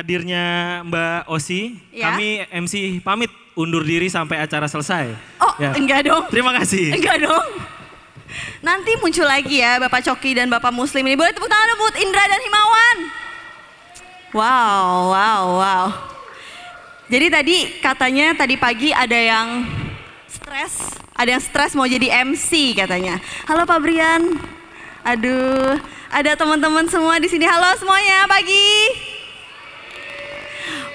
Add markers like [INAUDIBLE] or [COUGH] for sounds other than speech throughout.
hadirnya Mbak Osi, Ya. kami MC pamit undur diri sampai acara selesai. Oh, Ya. enggak dong. Terima kasih. Enggak dong. Nanti muncul lagi ya Bapak Coki dan Bapak Muslim ini. Boleh tepuk tangan buat Indra dan Himawan. Wow, wow, wow. Jadi tadi katanya tadi pagi ada yang stres, ada yang stres mau jadi MC katanya. Halo Pak Brian. Aduh, ada teman-teman semua di sini. Halo semuanya, pagi.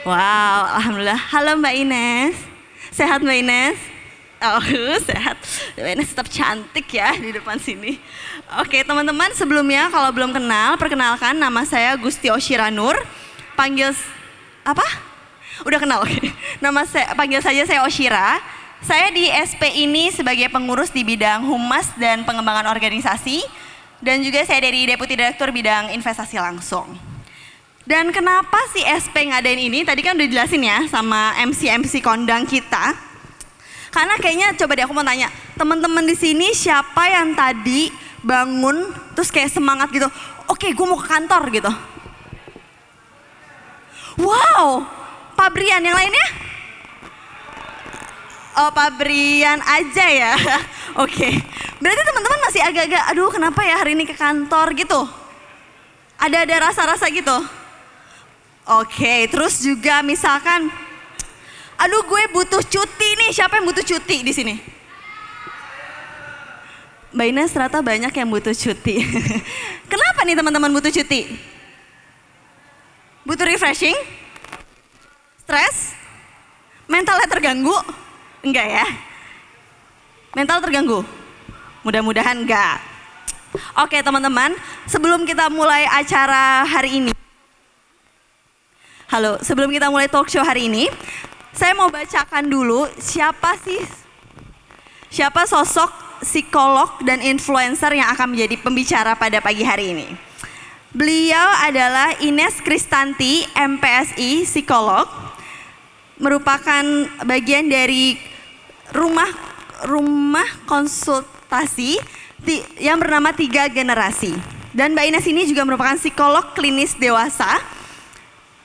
Wow, alhamdulillah. Halo Mbak Ines. Sehat Mbak Ines? Oh, [LAUGHS] sehat. Mbak Ines tetap cantik ya di depan sini. Oke, teman-teman, sebelumnya kalau belum kenal, perkenalkan nama saya Gusti Oshiranur. Panggil apa? Udah kenal, oke. Nama saya panggil saja saya Oshira. Saya di SP ini sebagai pengurus di bidang humas dan pengembangan organisasi dan juga saya dari Deputi Direktur bidang investasi langsung. Dan kenapa sih SP ngadain ini? Tadi kan udah jelasin ya sama MC-MC kondang kita. Karena kayaknya coba deh aku mau tanya, teman-teman di sini siapa yang tadi bangun terus kayak semangat gitu, oke gue mau ke kantor gitu. Wow, Pak yang lainnya? Oh Pak aja ya, [LAUGHS] oke. Berarti teman-teman masih agak-agak, aduh kenapa ya hari ini ke kantor gitu? Ada ada rasa-rasa gitu? Oke, terus juga misalkan, aduh gue butuh cuti nih, siapa yang butuh cuti di sini? Mbak Ines ternyata banyak yang butuh cuti. [LAUGHS] Kenapa nih teman-teman butuh cuti? Butuh refreshing? Stres? Mentalnya terganggu? Enggak ya? Mental terganggu? Mudah-mudahan enggak. Oke teman-teman, sebelum kita mulai acara hari ini, Halo, sebelum kita mulai talk show hari ini, saya mau bacakan dulu siapa sih siapa sosok psikolog dan influencer yang akan menjadi pembicara pada pagi hari ini. Beliau adalah Ines Kristanti, MPSI, psikolog, merupakan bagian dari rumah rumah konsultasi yang bernama Tiga Generasi. Dan Mbak Ines ini juga merupakan psikolog klinis dewasa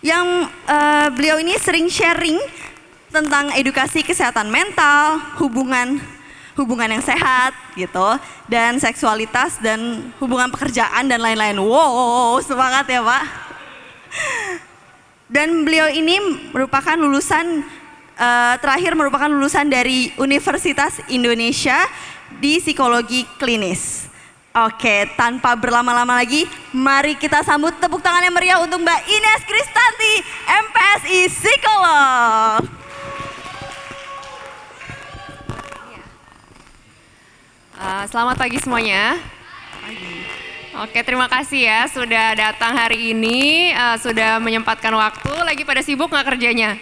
yang eh, beliau ini sering sharing tentang edukasi kesehatan mental, hubungan hubungan yang sehat gitu dan seksualitas dan hubungan pekerjaan dan lain-lain. Wow, semangat ya, Pak. Dan beliau ini merupakan lulusan eh, terakhir merupakan lulusan dari Universitas Indonesia di psikologi klinis. Oke, tanpa berlama-lama lagi, mari kita sambut tepuk tangan yang meriah untuk Mbak Ines Kristanti, MPSI Psikolog. Uh, selamat pagi semuanya. Oke, terima kasih ya sudah datang hari ini, uh, sudah menyempatkan waktu. Lagi pada sibuk nggak kerjanya?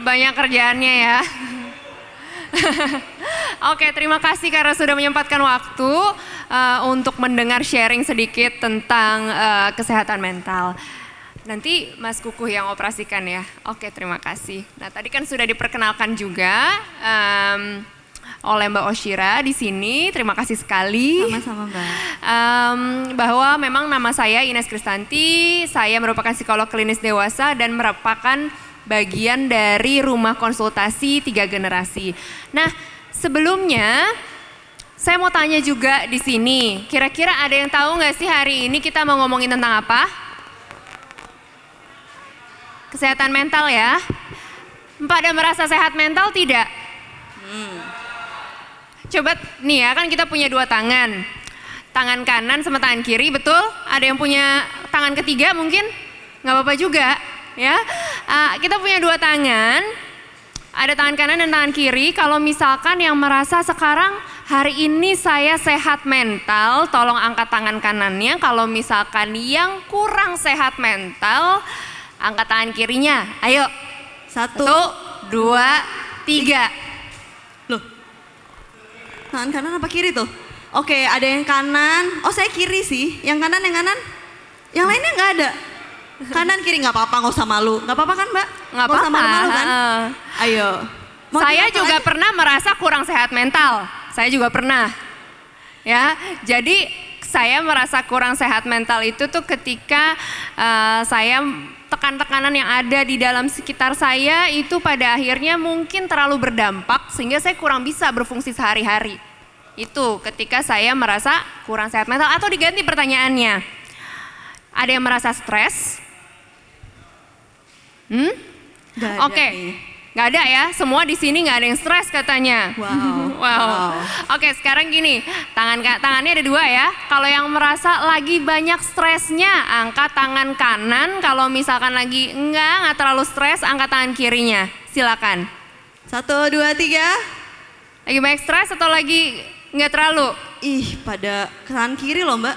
Banyak kerjaannya ya. [LAUGHS] Oke, terima kasih karena sudah menyempatkan waktu uh, untuk mendengar sharing sedikit tentang uh, kesehatan mental. Nanti Mas Kukuh yang operasikan ya. Oke, terima kasih. Nah, tadi kan sudah diperkenalkan juga um, oleh Mbak Oshira di sini. Terima kasih sekali. Sama-sama, Mbak. Em, bahwa memang nama saya Ines Kristanti, saya merupakan psikolog klinis dewasa dan merupakan bagian dari rumah konsultasi tiga generasi. Nah, sebelumnya saya mau tanya juga di sini, kira-kira ada yang tahu nggak sih hari ini kita mau ngomongin tentang apa? Kesehatan mental ya. Pada merasa sehat mental tidak? Coba nih ya, kan kita punya dua tangan. Tangan kanan sama tangan kiri, betul? Ada yang punya tangan ketiga mungkin? Nggak apa-apa juga, ya. Ah, kita punya dua tangan, ada tangan kanan dan tangan kiri. Kalau misalkan yang merasa sekarang hari ini saya sehat mental, tolong angkat tangan kanannya. Kalau misalkan yang kurang sehat mental, angkat tangan kirinya. Ayo, Satu. satu, dua, tiga. Tangan kanan apa kiri tuh? Oke, ada yang kanan. Oh, saya kiri sih. Yang kanan, yang kanan. Yang lainnya nggak ada. Kanan kiri nggak apa-apa, nggak usah malu. Nggak apa-apa kan Mbak? Nggak usah apa-apa, malu-malu kan? heeh. Ayo. Mau saya juga lagi? pernah merasa kurang sehat mental. Saya juga pernah. Ya, jadi saya merasa kurang sehat mental itu tuh ketika eh, saya tekan-tekanan yang ada di dalam sekitar saya itu pada akhirnya mungkin terlalu berdampak sehingga saya kurang bisa berfungsi sehari-hari. Itu ketika saya merasa kurang sehat mental atau diganti pertanyaannya. Ada yang merasa stres? Hmm? Oke, nih. Nggak ada ya. Semua di sini nggak ada yang stres katanya. Wow. [LAUGHS] wow. Wow. Oke, sekarang gini, tangan tangannya ada dua ya. Kalau yang merasa lagi banyak stresnya, angkat tangan kanan. Kalau misalkan lagi enggak, nggak terlalu stres, angkat tangan kirinya. Silakan. Satu, dua, tiga. Lagi banyak stres atau lagi nggak terlalu? Ih, pada kanan kiri loh Mbak.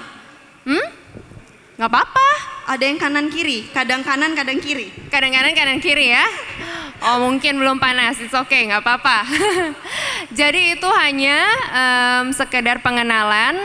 Hmm? Nggak apa-apa. Ada yang kanan kiri, kadang kanan, kadang kiri. Kadang-kadang kanan kiri ya. Oh mungkin belum panas, it's okay, nggak apa-apa. [LAUGHS] Jadi itu hanya em, sekedar pengenalan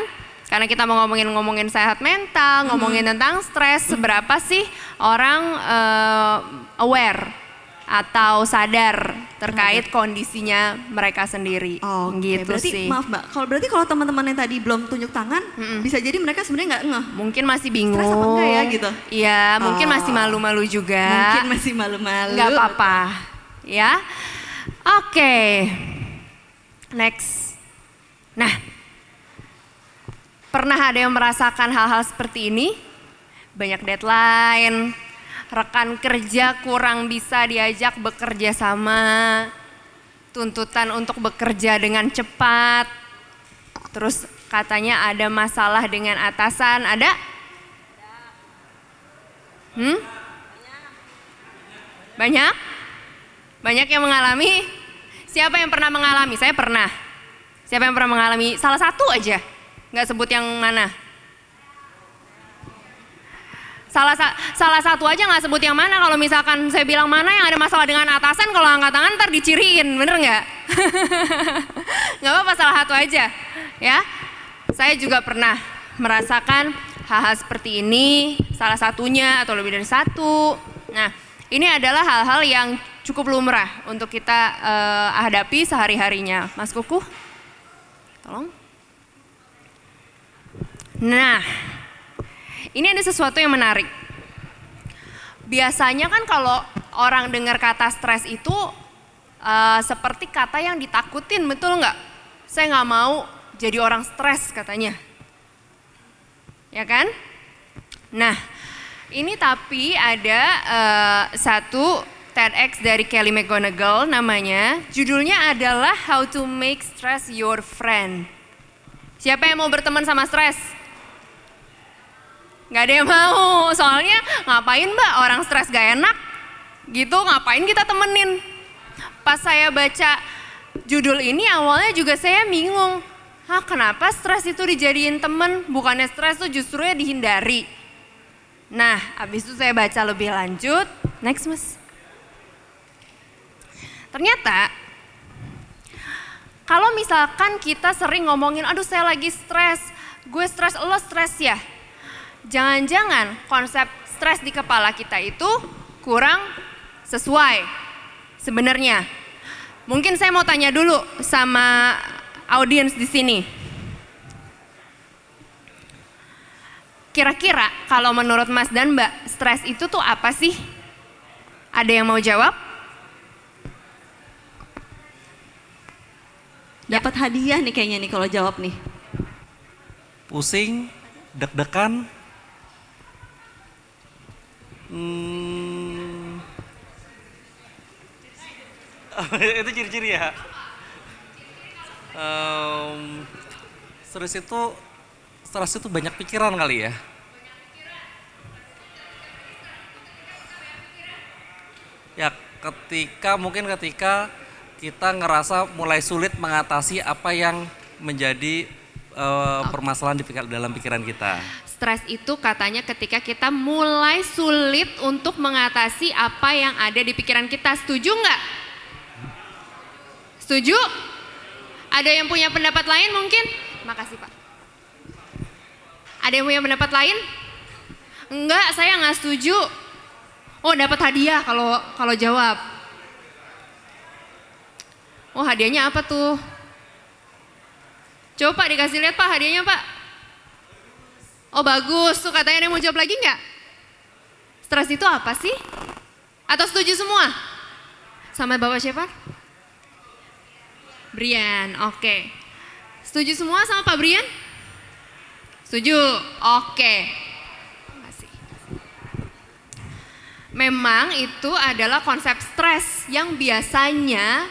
karena kita mau ngomongin-ngomongin sehat mental, ngomongin tentang stres, seberapa sih orang eh, aware atau sadar terkait kondisinya mereka sendiri. Oh, gitu berarti sih. maaf Mbak, kalau berarti kalau teman-teman yang tadi belum tunjuk tangan, bisa jadi mereka sebenarnya nggak ngeh. Mungkin masih bingung. Stres apa enggak ya, gitu? Iya, mungkin Oh. masih malu-malu juga. Mungkin masih malu-malu. nggak apa-apa ya oke next nah pernah ada yang merasakan hal-hal seperti ini banyak deadline rekan kerja kurang bisa diajak bekerja sama tuntutan untuk bekerja dengan cepat terus katanya ada masalah dengan atasan ada hmm banyak? Banyak yang mengalami? Siapa yang pernah mengalami? Saya pernah. Siapa yang pernah mengalami? Salah satu aja. Nggak sebut yang mana. Salah, sa- salah satu aja nggak sebut yang mana. Kalau misalkan saya bilang mana yang ada masalah dengan atasan, kalau angkat tangan ntar diciriin, bener nggak? [LAUGHS] nggak apa-apa, salah satu aja. Ya, saya juga pernah merasakan hal-hal seperti ini, salah satunya atau lebih dari satu. Nah, ini adalah hal-hal yang cukup lumrah untuk kita eh, hadapi sehari-harinya. Mas Kuku, tolong. Nah, ini ada sesuatu yang menarik. Biasanya kan kalau orang dengar kata stres itu eh, seperti kata yang ditakutin, betul nggak? Saya nggak mau jadi orang stres katanya. Ya kan? Nah, ini tapi ada eh, satu TEDx dari Kelly McGonigal namanya. Judulnya adalah How to Make Stress Your Friend. Siapa yang mau berteman sama stres? Gak ada yang mau, soalnya ngapain mbak orang stres gak enak? Gitu ngapain kita temenin? Pas saya baca judul ini awalnya juga saya bingung. Hah kenapa stres itu dijadiin temen? Bukannya stres tuh justru ya dihindari. Nah abis itu saya baca lebih lanjut. Next mas. Ternyata kalau misalkan kita sering ngomongin, aduh saya lagi stres, gue stres, lo stres ya. Jangan-jangan konsep stres di kepala kita itu kurang sesuai sebenarnya. Mungkin saya mau tanya dulu sama audiens di sini. Kira-kira kalau menurut Mas dan Mbak, stres itu tuh apa sih? Ada yang mau jawab? Dapat hadiah nih kayaknya nih kalau jawab nih. pusing, deg-degan. Hmm. [LAUGHS] itu ciri-ciri ya. Em, stres itu stres itu banyak pikiran kali ya. Ya ketika mungkin ketika kita ngerasa mulai sulit mengatasi apa yang menjadi eh, permasalahan di dalam pikiran kita. Stres itu katanya ketika kita mulai sulit untuk mengatasi apa yang ada di pikiran kita. Setuju nggak? Setuju? Ada yang punya pendapat lain mungkin? Makasih Pak. Ada yang punya pendapat lain? Enggak, saya nggak setuju. Oh dapat hadiah kalau kalau jawab. Oh hadiahnya apa tuh? Coba dikasih lihat Pak hadiahnya Pak. Oh bagus tuh katanya ada yang mau jawab lagi nggak? Stres itu apa sih? Atau setuju semua? Sama Bapak siapa? Brian, oke. Setuju semua sama Pak Brian? Setuju, oke. Makasih. Memang itu adalah konsep stres yang biasanya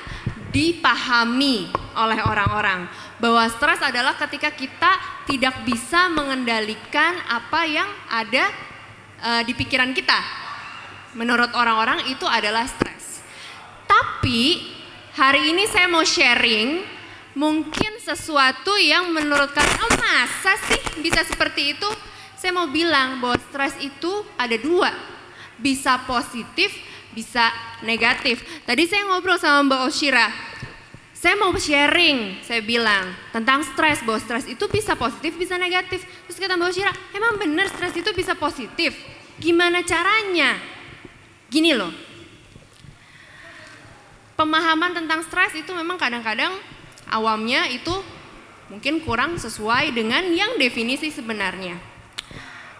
dipahami oleh orang-orang. Bahwa stres adalah ketika kita tidak bisa mengendalikan apa yang ada eh, di pikiran kita. Menurut orang-orang itu adalah stres. Tapi hari ini saya mau sharing mungkin sesuatu yang menurut kalian, oh masa sih bisa seperti itu? Saya mau bilang bahwa stres itu ada dua, bisa positif, bisa negatif. Tadi saya ngobrol sama Mbak Oshira, saya mau sharing, saya bilang tentang stres, bahwa stres itu bisa positif, bisa negatif. Terus kata Mbak Oshira, emang benar stres itu bisa positif? Gimana caranya? Gini loh, pemahaman tentang stres itu memang kadang-kadang awamnya itu mungkin kurang sesuai dengan yang definisi sebenarnya.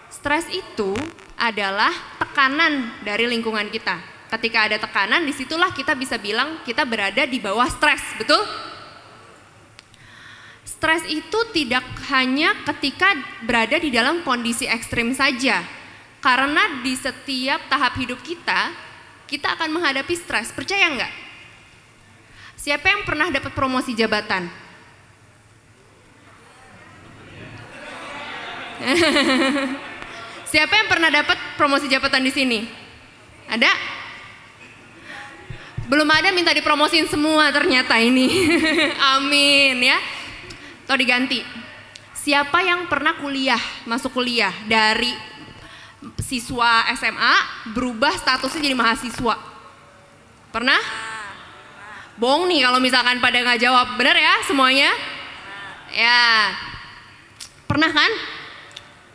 Stres itu adalah tekanan dari lingkungan kita. Ketika ada tekanan, di situlah kita bisa bilang kita berada di bawah stres, betul? Stres itu tidak hanya ketika berada di dalam kondisi ekstrim saja, karena di setiap tahap hidup kita, kita akan menghadapi stres. Percaya nggak? Siapa yang pernah dapat promosi jabatan? [LAUGHS] Siapa yang pernah dapat promosi jabatan di sini? Ada? Belum ada minta dipromosin semua ternyata ini. [LAUGHS] Amin ya. Atau diganti. Siapa yang pernah kuliah, masuk kuliah dari siswa SMA berubah statusnya jadi mahasiswa? Pernah? Bohong nih kalau misalkan pada nggak jawab. Benar ya semuanya? Ya. Pernah kan?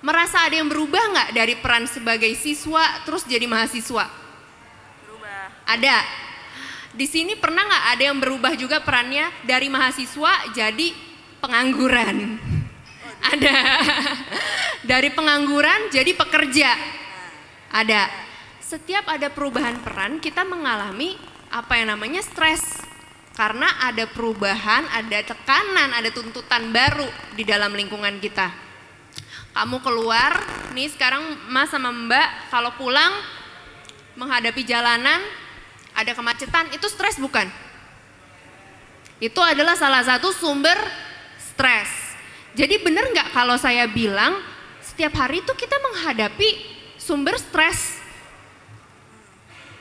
Merasa ada yang berubah nggak dari peran sebagai siswa terus jadi mahasiswa? Berubah. Ada. Di sini pernah nggak ada yang berubah juga perannya dari mahasiswa jadi pengangguran? Ada. Dari pengangguran jadi pekerja. Ada. Setiap ada perubahan peran kita mengalami apa yang namanya stres. Karena ada perubahan, ada tekanan, ada tuntutan baru di dalam lingkungan kita. Kamu keluar, nih sekarang Mas sama Mbak kalau pulang menghadapi jalanan ada kemacetan, itu stres bukan? Itu adalah salah satu sumber stres. Jadi benar nggak kalau saya bilang setiap hari itu kita menghadapi sumber stres?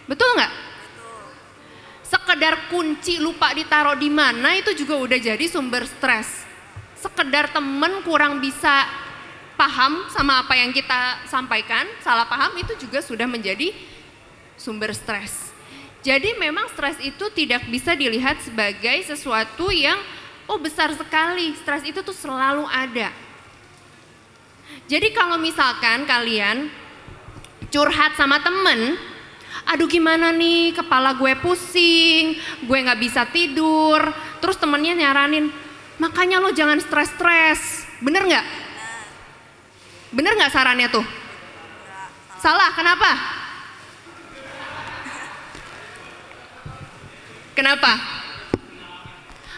Betul nggak? Sekedar kunci lupa ditaruh di mana itu juga udah jadi sumber stres. Sekedar temen kurang bisa paham sama apa yang kita sampaikan, salah paham itu juga sudah menjadi sumber stres. Jadi memang stres itu tidak bisa dilihat sebagai sesuatu yang oh besar sekali. Stres itu tuh selalu ada. Jadi kalau misalkan kalian curhat sama temen, aduh gimana nih kepala gue pusing, gue nggak bisa tidur, terus temennya nyaranin, makanya lo jangan stres-stres, bener nggak? Bener nggak sarannya tuh? Salah, kenapa? Kenapa?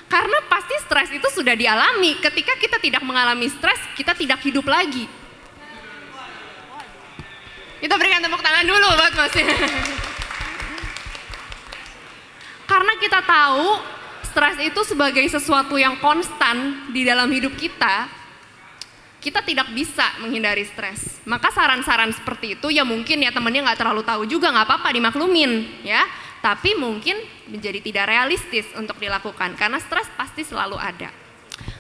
Karena pasti stres itu sudah dialami. Ketika kita tidak mengalami stres, kita tidak hidup lagi. Kita berikan tepuk tangan dulu buat Mas. [LAUGHS] Karena kita tahu stres itu sebagai sesuatu yang konstan di dalam hidup kita, kita tidak bisa menghindari stres. Maka saran-saran seperti itu ya mungkin ya temennya nggak terlalu tahu juga nggak apa-apa dimaklumin ya. Tapi mungkin menjadi tidak realistis untuk dilakukan karena stres pasti selalu ada.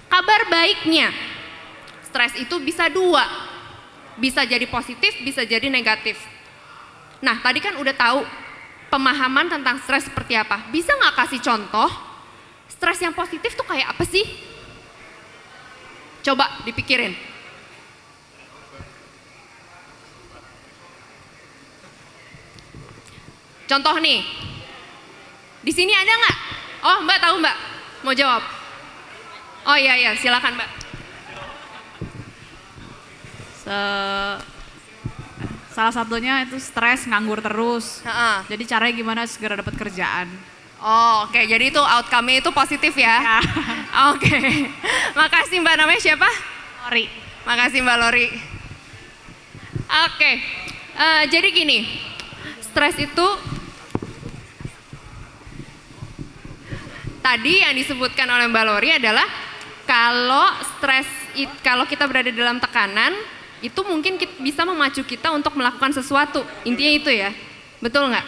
Kabar baiknya, stres itu bisa dua, bisa jadi positif, bisa jadi negatif. Nah tadi kan udah tahu pemahaman tentang stres seperti apa. Bisa nggak kasih contoh? Stres yang positif tuh kayak apa sih? Coba dipikirin. Contoh nih, di sini ada nggak? Oh Mbak tahu Mbak, mau jawab? Oh iya iya, silakan Mbak. Se- salah satunya itu stres nganggur terus. Heeh. Jadi caranya gimana segera dapat kerjaan? Oh oke, jadi itu outcome-nya itu positif ya? Ya. [LAUGHS] Oke, makasih Mbak namanya siapa? Sorry. Makasih Mbak Lori. Oke, eh, jadi gini, stres itu tadi yang disebutkan oleh Mbak Lori adalah kalau stres, kalau kita berada dalam tekanan, itu mungkin kit- bisa memacu kita untuk melakukan sesuatu. Intinya itu ya, betul nggak?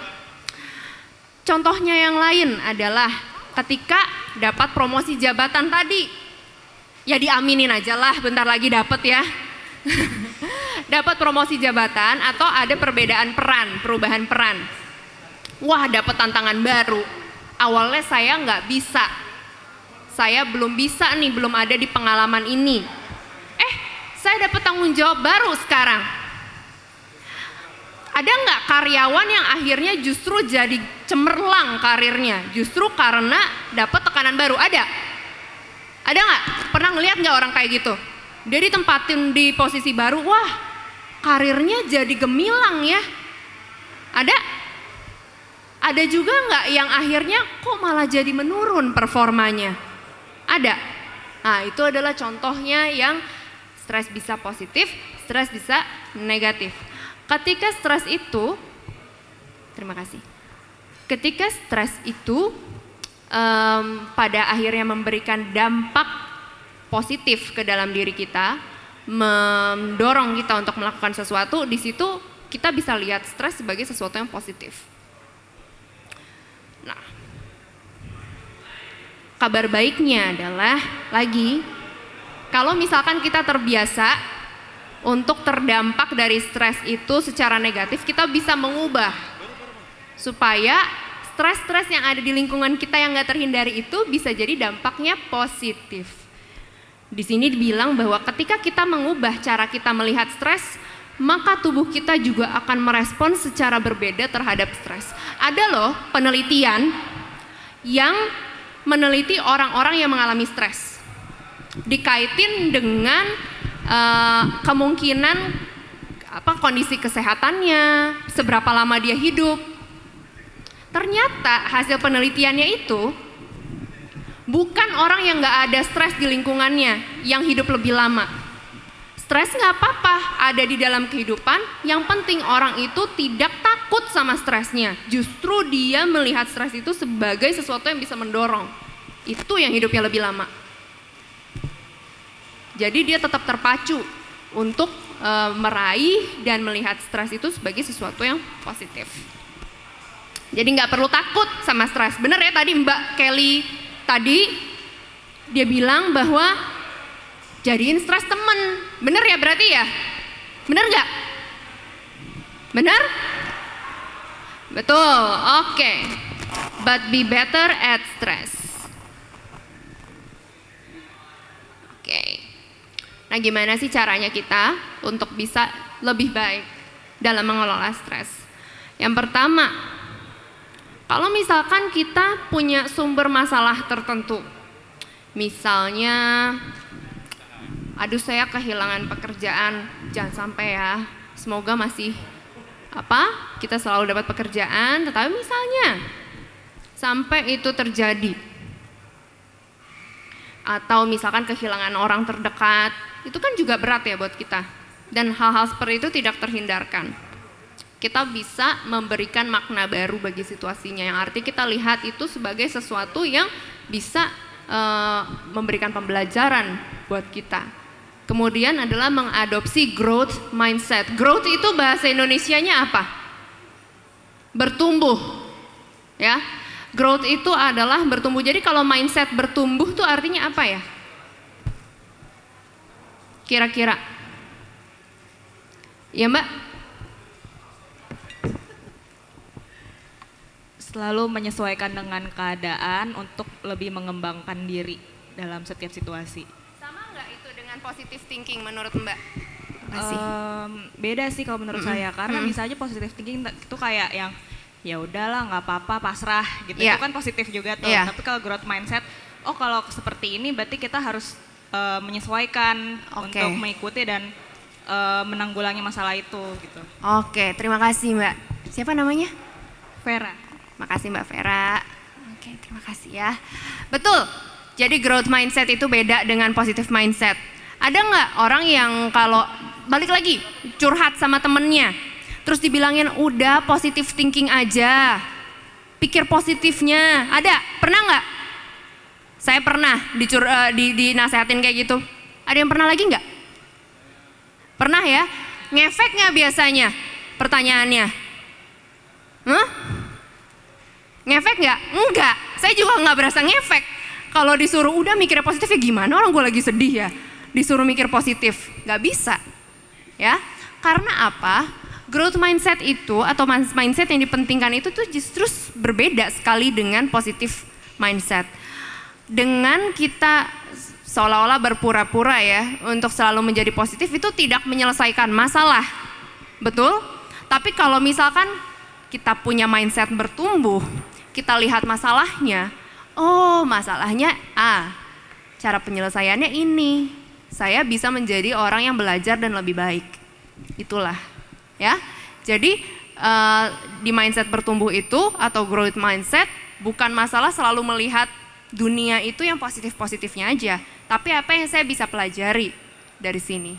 Contohnya yang lain adalah ketika dapat promosi jabatan tadi, ya diaminin aja lah bentar lagi dapat ya. [LAUGHS] dapat promosi jabatan atau ada perbedaan peran, perubahan peran. Wah dapat tantangan baru. Awalnya saya nggak bisa. Saya belum bisa nih, belum ada di pengalaman ini. Eh, saya dapat tanggung jawab baru sekarang. Ada nggak karyawan yang akhirnya justru jadi cemerlang karirnya, justru karena dapat tekanan baru? Ada? Ada nggak? Pernah ngeliat nggak orang kayak gitu? Dia ditempatin di posisi baru, wah karirnya jadi gemilang ya. Ada? Ada juga nggak yang akhirnya kok malah jadi menurun performanya? Ada. Nah itu adalah contohnya yang stres bisa positif, stres bisa negatif. Ketika stres itu, terima kasih. Ketika stres itu em, pada akhirnya memberikan dampak positif ke dalam diri kita, mendorong kita untuk melakukan sesuatu, di situ kita bisa lihat stres sebagai sesuatu yang positif. Kabar baiknya adalah lagi, kalau misalkan kita terbiasa untuk terdampak dari stres itu secara negatif, kita bisa mengubah supaya stres-stres yang ada di lingkungan kita yang nggak terhindari itu bisa jadi dampaknya positif. Di sini dibilang bahwa ketika kita mengubah cara kita melihat stres, maka tubuh kita juga akan merespon secara berbeda terhadap stres. Ada loh penelitian yang meneliti orang-orang yang mengalami stres. Dikaitin dengan eh, kemungkinan apa kondisi kesehatannya, seberapa lama dia hidup. Ternyata hasil penelitiannya itu bukan orang yang nggak ada stres di lingkungannya yang hidup lebih lama. Stres nggak apa-apa, ada di dalam kehidupan. Yang penting orang itu tidak takut sama stresnya. Justru dia melihat stres itu sebagai sesuatu yang bisa mendorong. Itu yang hidupnya lebih lama. Jadi dia tetap terpacu untuk eh, meraih dan melihat stres itu sebagai sesuatu yang positif. Jadi nggak perlu takut sama stres. Bener ya tadi Mbak Kelly tadi dia bilang bahwa jadiin stres temen. Bener ya berarti ya? Bener nggak? Bener? Betul, oke. But be better at stress. Oke. Nah gimana sih caranya kita untuk bisa lebih baik dalam mengelola stres? Yang pertama, kalau misalkan kita punya sumber masalah tertentu, misalnya, aduh saya kehilangan pekerjaan, jangan sampai ya, semoga masih apa kita selalu dapat pekerjaan, tetapi misalnya sampai itu terjadi, atau misalkan kehilangan orang terdekat, itu kan juga berat ya buat kita, dan hal-hal seperti itu tidak terhindarkan. Kita bisa memberikan makna baru bagi situasinya. Yang arti kita lihat itu sebagai sesuatu yang bisa eh, memberikan pembelajaran buat kita. Kemudian adalah mengadopsi growth mindset. Growth itu bahasa Indonesianya apa? Bertumbuh. Ya. Growth itu adalah bertumbuh. Jadi kalau mindset bertumbuh itu artinya apa ya? Kira-kira. Ya, Mbak? selalu menyesuaikan dengan keadaan untuk lebih mengembangkan diri dalam setiap situasi. Sama nggak itu dengan positive thinking menurut Mbak? Masih. Em, beda sih kalau menurut saya karena bisa aja positive thinking itu kayak yang ya udahlah nggak apa-apa pasrah gitu Iya. itu kan positif juga tuh Iya. tapi kalau growth mindset oh kalau seperti ini berarti kita harus eh, menyesuaikan Oke. untuk mengikuti dan eh, menanggulangi masalah itu gitu Oke, terima kasih Mbak. Siapa namanya? Vera Makasih Mbak Vera. Oke, terima kasih ya. Betul. Jadi growth mindset itu beda dengan positive mindset. Ada nggak orang yang kalau balik lagi curhat sama temennya, terus dibilangin udah positive thinking aja, pikir positifnya. Ada? Pernah nggak? Saya pernah dicur, eh, di, dinasehatin kayak gitu. Ada yang pernah lagi nggak? Pernah ya? Ngefek nggak biasanya? Pertanyaannya. Hah? Ngefek nggak? Enggak. Saya juga nggak berasa ngefek. Kalau disuruh udah mikirnya positif ya gimana orang gue lagi sedih ya. Disuruh mikir positif, nggak bisa. Ya, karena apa? Growth mindset itu atau mindset yang dipentingkan itu tuh justru berbeda sekali dengan positif mindset. Dengan kita seolah-olah berpura-pura ya untuk selalu menjadi positif itu tidak menyelesaikan masalah. Betul? Tapi kalau misalkan kita punya mindset bertumbuh, kita lihat masalahnya, oh masalahnya A, cara penyelesaiannya ini, saya bisa menjadi orang yang belajar dan lebih baik. Itulah, ya. Jadi eh, di mindset bertumbuh itu atau growth mindset bukan masalah selalu melihat dunia itu yang positif-positifnya aja, tapi apa yang saya bisa pelajari dari sini.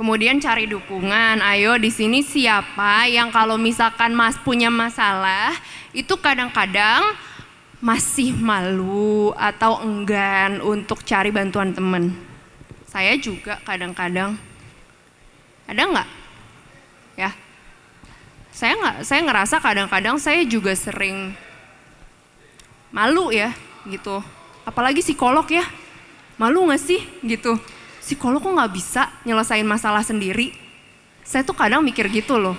Kemudian cari dukungan. Ayo di sini siapa yang kalau misalkan Mas punya masalah itu kadang-kadang masih malu atau enggan untuk cari bantuan teman. Saya juga kadang-kadang. Ada nggak? Ya. Saya nggak. Saya ngerasa kadang-kadang saya juga sering malu ya, gitu. Apalagi psikolog ya. Malu nggak sih, gitu psikolog kok nggak bisa nyelesain masalah sendiri. Saya tuh kadang mikir gitu loh.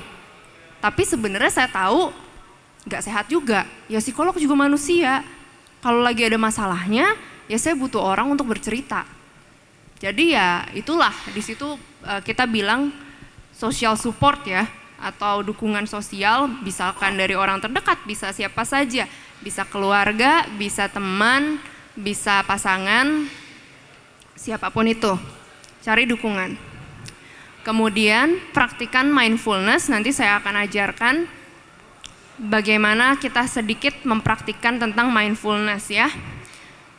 Tapi sebenarnya saya tahu nggak sehat juga. Ya psikolog juga manusia. Kalau lagi ada masalahnya, ya saya butuh orang untuk bercerita. Jadi ya itulah di situ eh, kita bilang social support ya atau dukungan sosial misalkan dari orang terdekat bisa siapa saja, bisa keluarga, bisa teman, bisa pasangan, siapa pun itu. Cari dukungan. Kemudian praktikan mindfulness, nanti saya akan ajarkan bagaimana kita sedikit mempraktikkan tentang mindfulness ya.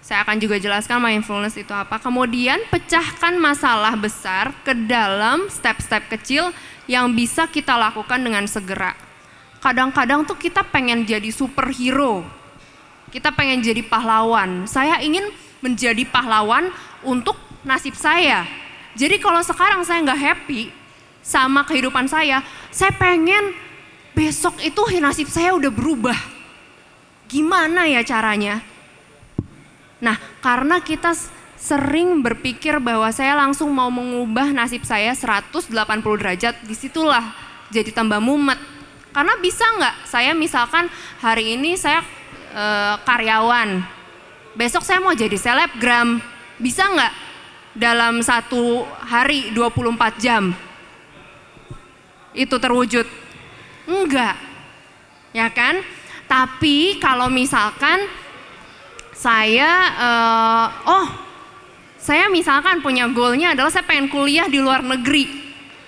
Saya akan juga jelaskan mindfulness itu apa. Kemudian pecahkan masalah besar ke dalam step-step kecil yang bisa kita lakukan dengan segera. Kadang-kadang tuh kita pengen jadi superhero. Kita pengen jadi pahlawan. Saya ingin menjadi pahlawan untuk nasib saya. Jadi kalau sekarang saya nggak happy sama kehidupan saya, saya pengen besok itu nasib saya udah berubah. Gimana ya caranya? Nah, karena kita sering berpikir bahwa saya langsung mau mengubah nasib saya 180 derajat, di situlah jadi tambah mumet. Karena bisa nggak saya misalkan hari ini saya eh, karyawan, besok saya mau jadi selebgram, bisa nggak dalam satu hari 24 jam itu terwujud? Enggak, ya kan? Tapi kalau misalkan saya, eh, oh saya misalkan punya goalnya adalah saya pengen kuliah di luar negeri.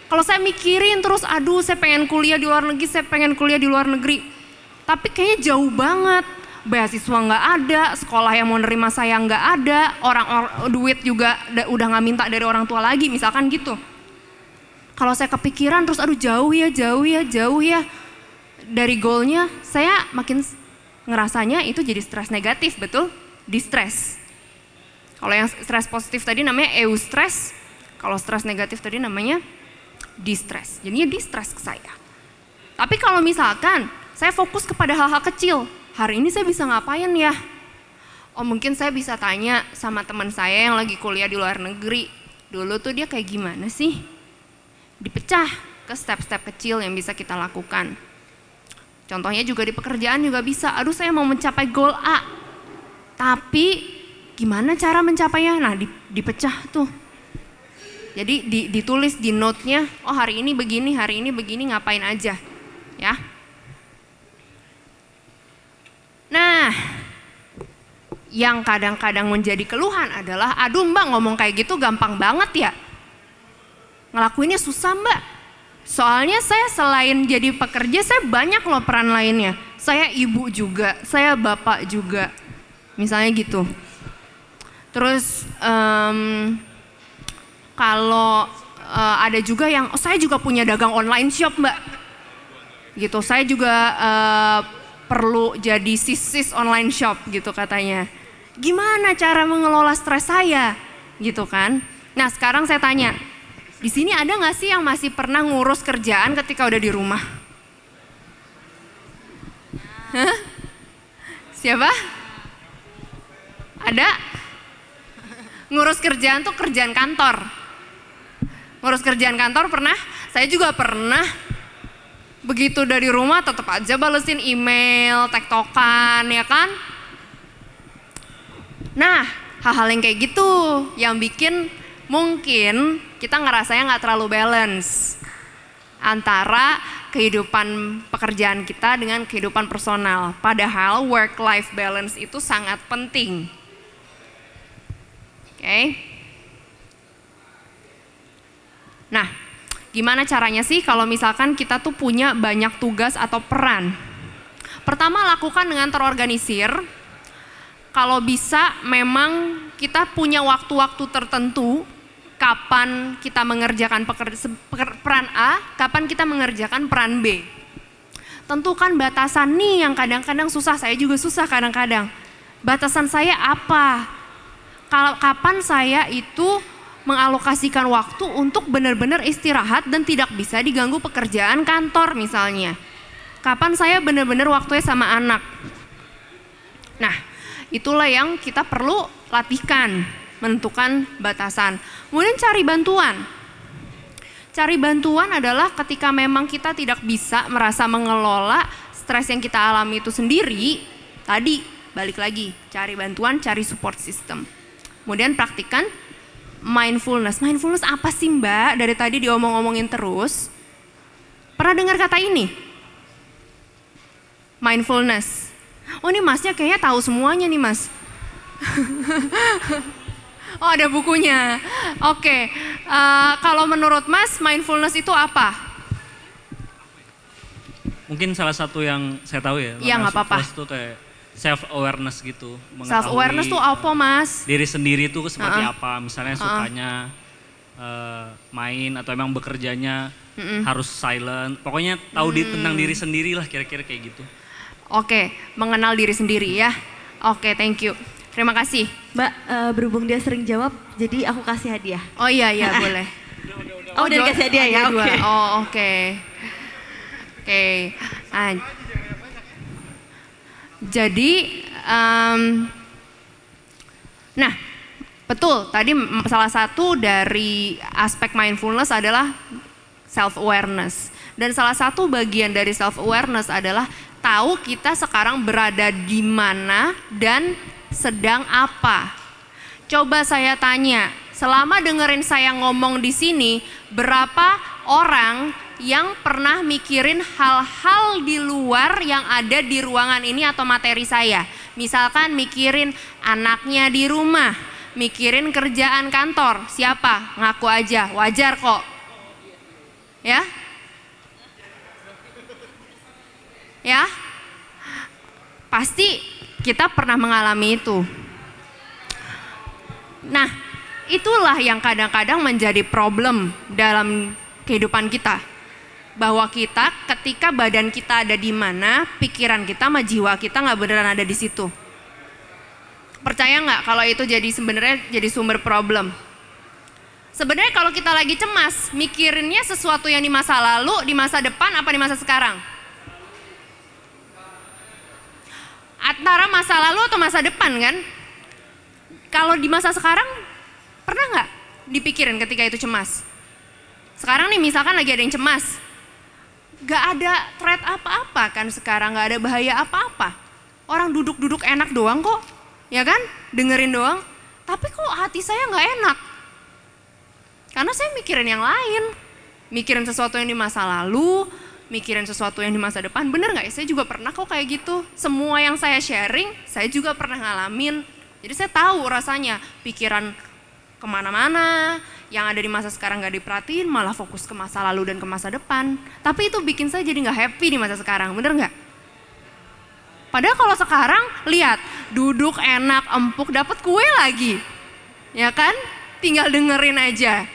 Kalau saya mikirin terus, aduh saya pengen kuliah di luar negeri, saya pengen kuliah di luar negeri. Tapi kayaknya jauh banget, beasiswa nggak ada, sekolah yang mau nerima saya nggak ada, orang, or- duit juga da- udah nggak minta dari orang tua lagi, misalkan gitu. Kalau saya kepikiran terus, aduh jauh ya, jauh ya, jauh ya. Dari goalnya, saya makin ngerasanya itu jadi stres negatif, betul? Distres. Kalau yang stres positif tadi namanya eustress, kalau stres negatif tadi namanya distress. Jadinya distress ke saya. Tapi kalau misalkan saya fokus kepada hal-hal kecil, hari ini saya bisa ngapain ya? Oh mungkin saya bisa tanya sama teman saya yang lagi kuliah di luar negeri. Dulu tuh dia kayak gimana sih? Dipecah ke step-step kecil yang bisa kita lakukan. Contohnya juga di pekerjaan juga bisa. Aduh saya mau mencapai goal A. Tapi gimana cara mencapainya? Nah di- dipecah tuh. Jadi di- ditulis di note-nya, oh hari ini begini, hari ini begini ngapain aja. Ya. Nah, yang kadang-kadang menjadi keluhan adalah, aduh mbak ngomong kayak gitu gampang banget ya. Ngelakuinnya susah mbak. Soalnya saya selain jadi pekerja, saya banyak loh peran lainnya. Saya ibu juga, saya bapak juga. Misalnya gitu. Terus em, kalau eh, ada juga yang, oh, saya juga punya dagang online shop mbak. Gitu, saya juga eh, perlu jadi sisis online shop gitu katanya. Gimana cara mengelola stres saya? Gitu kan. Nah sekarang saya tanya, di sini ada nggak sih yang masih pernah ngurus kerjaan ketika udah di rumah? Hah? Siapa? Ada? Ngurus kerjaan tuh kerjaan kantor. Ngurus kerjaan kantor pernah? Saya juga pernah. Begitu dari rumah tetap aja balesin email, tektokan, ya kan? Nah, hal-hal yang kayak gitu yang bikin mungkin kita ngerasanya nggak terlalu balance antara kehidupan pekerjaan kita dengan kehidupan personal. Padahal work-life balance itu sangat penting. Oke. Nah, gimana caranya sih kalau misalkan kita tuh punya banyak tugas atau peran? Pertama, lakukan dengan terorganisir. Kalau bisa, memang kita punya waktu-waktu tertentu kapan kita mengerjakan peran A, kapan kita mengerjakan peran B. Tentukan batasan nih yang kadang-kadang susah, saya juga susah kadang-kadang. Batasan saya apa? Kalau kapan saya itu mengalokasikan waktu untuk benar-benar istirahat dan tidak bisa diganggu pekerjaan kantor misalnya. Kapan saya benar-benar waktunya sama anak. Nah, itulah yang kita perlu latihkan, menentukan batasan. Kemudian cari bantuan. Cari bantuan adalah ketika memang kita tidak bisa merasa mengelola stres yang kita alami itu sendiri, tadi balik lagi, cari bantuan, cari support system. Kemudian praktikan mindfulness. Mindfulness apa sih mbak? Dari tadi diomong-omongin terus. Pernah dengar kata ini? Mindfulness. Oh ini masnya kayaknya tahu semuanya nih mas. [LAUGHS] oh ada bukunya. Oke, eh, kalau menurut mas mindfulness itu apa? Mungkin salah satu yang saya tahu ya. Iya, nggak apa-apa. Mindfulness Itu kayak self awareness gitu. Self awareness tuh apa mas? Diri sendiri tuh seperti Uh-uh. apa? Misalnya sukanya eh, main atau emang bekerjanya harus silent. Pokoknya tahu di, tentang Mm. diri sendiri lah kira-kira kayak gitu. Oke, mengenal diri sendiri ya. Oke, thank you. Terima kasih. Mbak, eh, berhubung dia sering jawab, jadi aku kasih hadiah. Oh iya iya [LAUGHS] boleh. Oh, udah dua- dikasih hadiah ya? Oke. Oh oke. Oke. Jadi, em, nah betul tadi salah satu dari aspek mindfulness adalah self awareness dan salah satu bagian dari self awareness adalah tahu kita sekarang berada di mana dan sedang apa. Coba saya tanya, selama dengerin saya ngomong di sini, berapa orang yang pernah mikirin hal-hal di luar yang ada di ruangan ini atau materi saya? Misalkan mikirin anaknya di rumah, mikirin kerjaan kantor, siapa? Ngaku aja, wajar kok. Ya? Ya? Pasti kita pernah mengalami itu. Nah, itulah yang kadang-kadang menjadi problem dalam kehidupan kita. Bahwa kita ketika badan kita ada di mana, pikiran kita sama jiwa kita nggak beneran ada di situ. Percaya nggak kalau itu jadi sebenarnya jadi sumber problem? Sebenarnya kalau kita lagi cemas, mikirinnya sesuatu yang di masa lalu, di masa depan, apa di masa sekarang? Antara masa lalu atau masa depan kan? Kalau di masa sekarang, pernah nggak dipikirin ketika itu cemas? Sekarang nih misalkan lagi ada yang cemas, nggak ada threat apa-apa kan sekarang, nggak ada bahaya apa-apa. Orang duduk-duduk enak doang kok, ya kan? Dengerin doang. Tapi kok hati saya nggak enak? Karena saya mikirin yang lain, mikirin sesuatu yang di masa lalu, mikirin sesuatu yang di masa depan. Bener nggak ya? Saya juga pernah kok kayak gitu. Semua yang saya sharing, saya juga pernah ngalamin. Jadi saya tahu rasanya pikiran ke mana-mana, yang ada di masa sekarang nggak diperhatiin, malah fokus ke masa lalu dan ke masa depan. Tapi itu bikin saya jadi nggak happy di masa sekarang, bener nggak? Padahal kalau sekarang lihat duduk enak empuk dapat kue lagi, ya kan? Tinggal dengerin aja.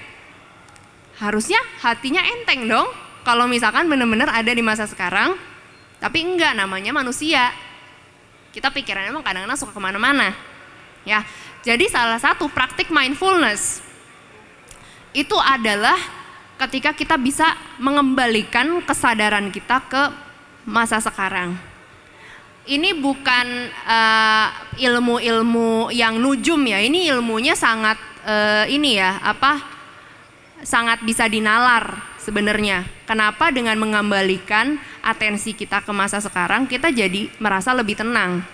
Harusnya hatinya enteng dong. Kalau misalkan bener-bener ada di masa sekarang, tapi enggak namanya manusia. Kita pikirannya emang kadang-kadang suka ke mana-mana. Ya, jadi salah satu praktik mindfulness itu adalah ketika kita bisa mengembalikan kesadaran kita ke masa sekarang ini bukan uh, ilmu-ilmu yang nujum ya. Ini ilmunya sangat uh, ini ya, apa? Sangat bisa dinalar sebenarnya. Kenapa dengan mengembalikan atensi kita ke masa sekarang kita jadi merasa lebih tenang.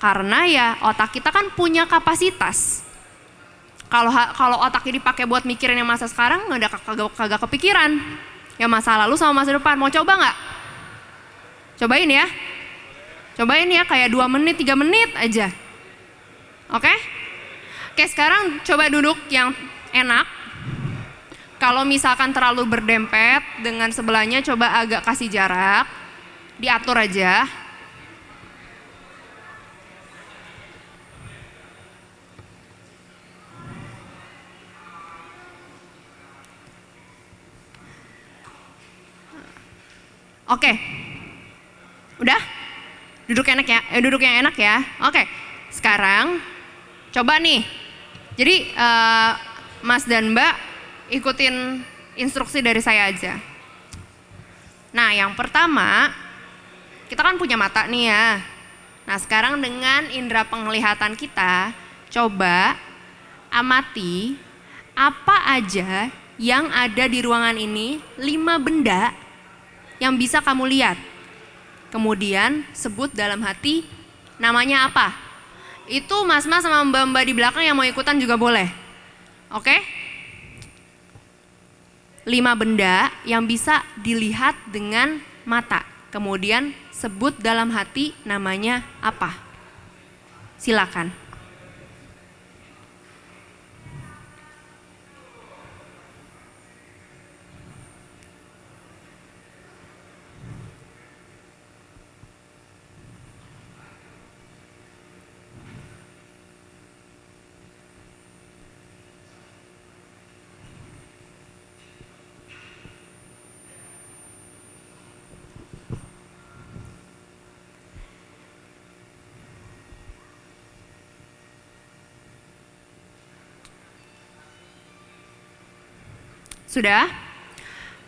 Karena ya otak kita kan punya kapasitas. Kalau kalau otak ini dipakai buat mikirin yang masa sekarang nggak ada kagak, kagak kepikiran. Ya masa lalu sama masa depan. Mau coba nggak? Cobain ya. Cobain ya kayak dua menit, tiga menit aja. Oke? Oke sekarang coba duduk yang enak. Kalau misalkan terlalu berdempet dengan sebelahnya coba agak kasih jarak. Diatur aja. Oke. Udah? Duduk enak ya, eh, duduk yang enak ya. Oke, sekarang coba nih. Jadi uh, Mas dan Mbak ikutin instruksi dari saya aja. Nah, yang pertama, kita kan punya mata nih ya. Nah, sekarang dengan indera penglihatan kita, coba amati apa aja yang ada di ruangan ini, lima benda yang bisa kamu lihat. Kemudian sebut dalam hati namanya apa. Itu mas-mas sama mbak-mbak di belakang yang mau ikutan juga boleh. Oke? Lima benda yang bisa dilihat dengan mata. Kemudian sebut dalam hati namanya apa. Silakan. Sudah?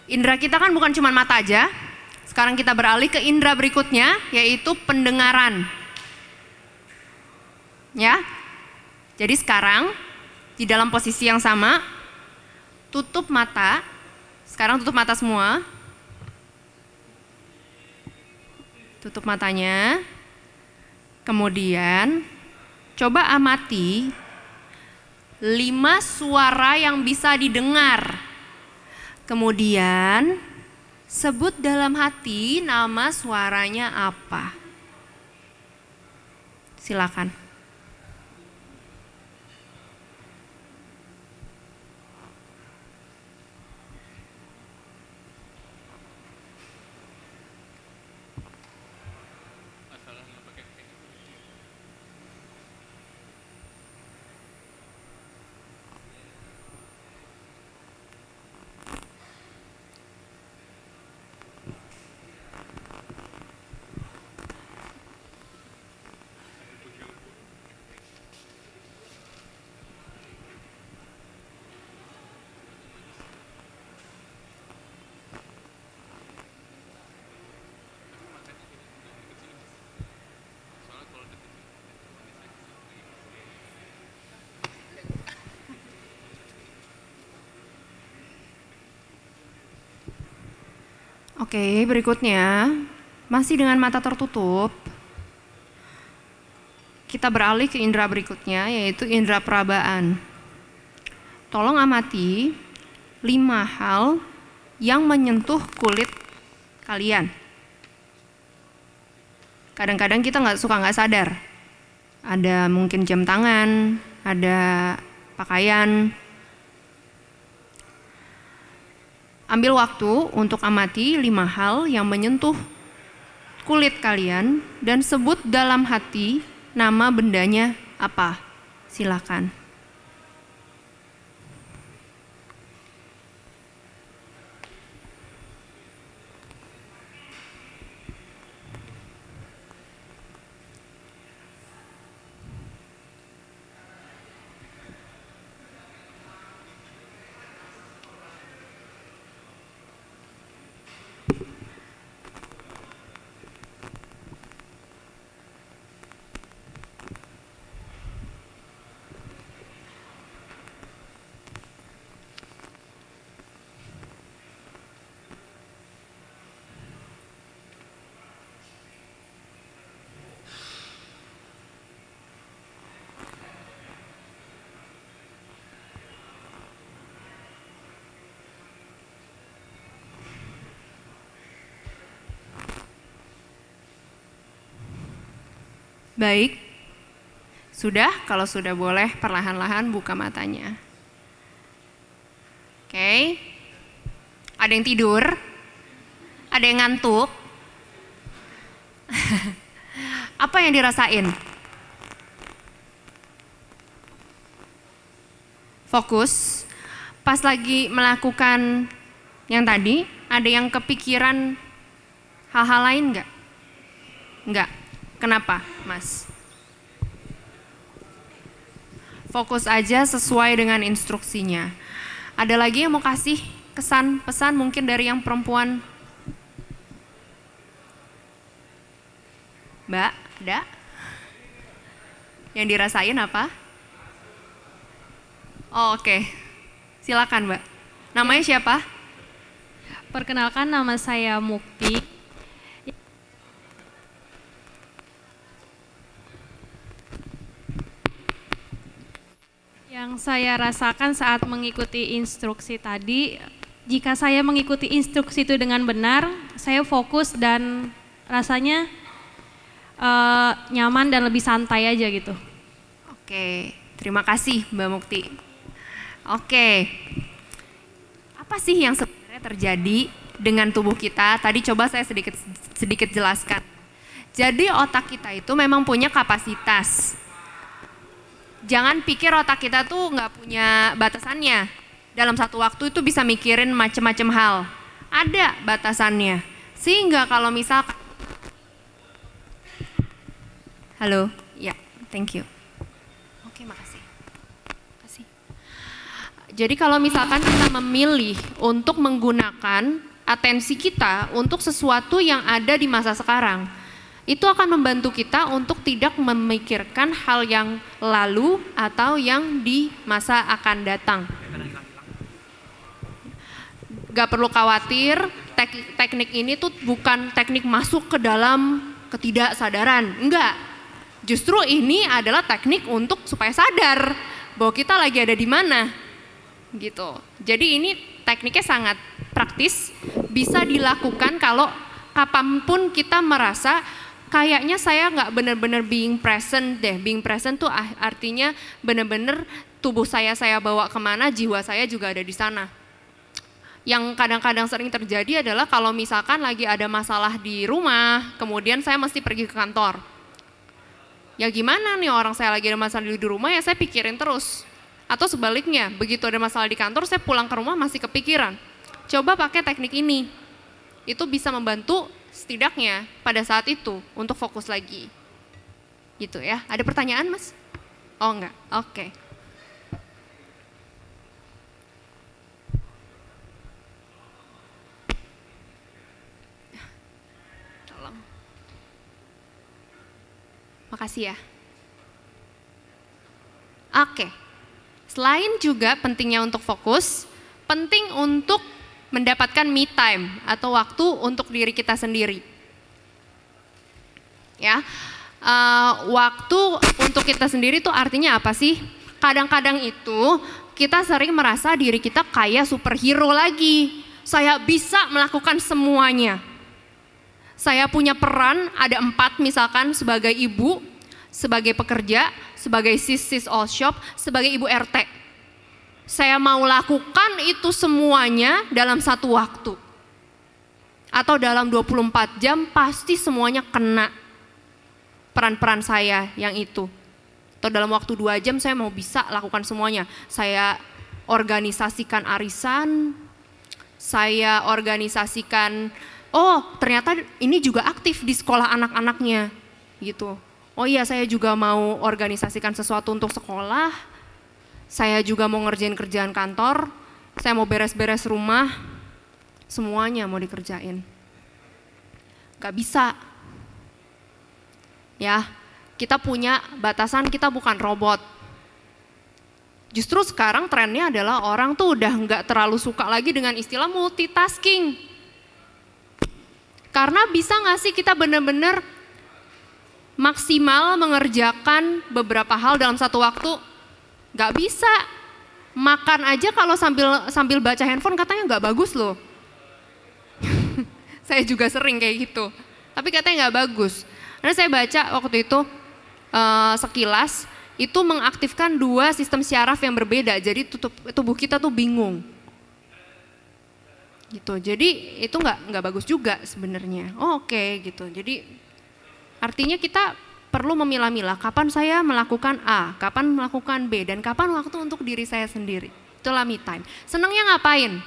Indra kita kan bukan cuma mata aja. Sekarang kita beralih ke indera berikutnya yaitu pendengaran. Ya. Jadi sekarang di dalam posisi yang sama tutup mata. Sekarang tutup mata semua. Tutup matanya. Kemudian coba amati lima suara yang bisa didengar Kemudian sebut dalam hati nama suaranya apa. Silakan. Oke, berikutnya masih dengan mata tertutup. Kita beralih ke indera berikutnya yaitu indera perabaan. Tolong amati lima hal yang menyentuh kulit kalian. Kadang-kadang kita nggak suka nggak sadar. Ada mungkin jam tangan, ada pakaian. Ambil waktu untuk amati lima hal yang menyentuh kulit kalian dan sebut dalam hati nama bendanya apa. Silakan. Baik. Sudah, kalau sudah boleh perlahan-lahan buka matanya. Oke. Ada yang tidur? Ada yang ngantuk? [LAUGHS] Apa yang dirasain? Fokus. Pas lagi melakukan yang tadi, ada yang kepikiran hal-hal lain nggak? Nggak. Kenapa, Mas? Fokus aja sesuai dengan instruksinya. Ada lagi yang mau kasih kesan pesan mungkin dari yang perempuan? Mbak, ada? Yang dirasain apa? Oh, Oke, silakan Mbak. Namanya siapa? Perkenalkan nama saya Mukti. Yang saya rasakan saat mengikuti instruksi tadi, jika saya mengikuti instruksi itu dengan benar, saya fokus dan rasanya eh, nyaman dan lebih santai aja gitu. Oke, terima kasih Mbak Mukti. Oke, apa sih yang sebenarnya terjadi dengan tubuh kita? Tadi coba saya sedikit sedikit jelaskan. Jadi otak kita itu memang punya kapasitas. Jangan pikir otak kita tuh nggak punya batasannya. Dalam satu waktu itu bisa mikirin macam-macam hal. Ada batasannya. Sehingga kalau misal Halo, ya, thank you. Oke, makasih. Makasih. Jadi kalau misalkan kita memilih untuk menggunakan atensi kita untuk sesuatu yang ada di masa sekarang, itu akan membantu kita untuk tidak memikirkan hal yang lalu atau yang di masa akan datang. Gak perlu khawatir, tek- teknik ini tuh bukan teknik masuk ke dalam ketidaksadaran, enggak. Justru ini adalah teknik untuk supaya sadar bahwa kita lagi ada di mana, gitu. Jadi ini tekniknya sangat praktis, bisa dilakukan kalau kapan pun kita merasa kayaknya saya nggak benar-benar being present deh. Being present tuh ah- artinya benar-benar tubuh saya saya bawa ke mana, jiwa saya juga ada di sana. Yang kadang-kadang sering terjadi adalah kalau misalkan lagi ada masalah di rumah, kemudian saya mesti pergi ke kantor. Ya gimana nih orang saya lagi ada masalah di rumah ya saya pikirin terus. Atau sebaliknya, begitu ada masalah di kantor saya pulang ke rumah masih kepikiran. Coba pakai teknik ini. Itu bisa membantu setidaknya pada saat itu untuk fokus lagi. Gitu ya. Ada pertanyaan Mas? Oh enggak, oke. Tolong. Makasih ya. Oke. Selain juga pentingnya untuk fokus, penting untuk mendapatkan me time atau waktu untuk diri kita sendiri. Ya, eh, waktu untuk kita sendiri itu artinya apa sih? Kadang-kadang itu kita sering merasa diri kita kayak superhero lagi. Saya bisa melakukan semuanya. Saya punya peran ada empat misalkan sebagai ibu, sebagai pekerja, sebagai sis-sis all shop, sebagai ibu RT. Saya mau lakukan itu semuanya dalam satu waktu. Atau dalam 24 jam pasti semuanya kena peran-peran saya yang itu. Atau dalam waktu dua jam saya mau bisa lakukan semuanya. Saya organisasikan arisan, saya organisasikan, oh ternyata ini juga aktif di sekolah anak-anaknya gitu. Oh iya saya juga mau organisasikan sesuatu untuk sekolah, saya juga mau ngerjain kerjaan kantor, saya mau beres-beres rumah, semuanya mau dikerjain. Gak bisa. Ya, kita punya batasan, kita bukan robot. Justru sekarang trennya adalah orang tuh udah nggak terlalu suka lagi dengan istilah multitasking. Karena bisa nggak sih kita benar-benar maksimal mengerjakan beberapa hal dalam satu waktu? Nggak bisa. Makan aja kalau sambil sambil baca handphone katanya nggak bagus loh. [LAUGHS] saya juga sering kayak gitu. Tapi katanya nggak bagus. Karena saya baca waktu itu uh, sekilas itu mengaktifkan dua sistem syaraf yang berbeda. Jadi tutup, tubuh kita tuh bingung. Gitu. Jadi itu nggak nggak bagus juga sebenarnya. Oh, Oke okay, gitu. Jadi artinya kita perlu memilah-milah kapan saya melakukan A, kapan melakukan B, dan kapan waktu untuk diri saya sendiri. Itulah me time. Senangnya ngapain?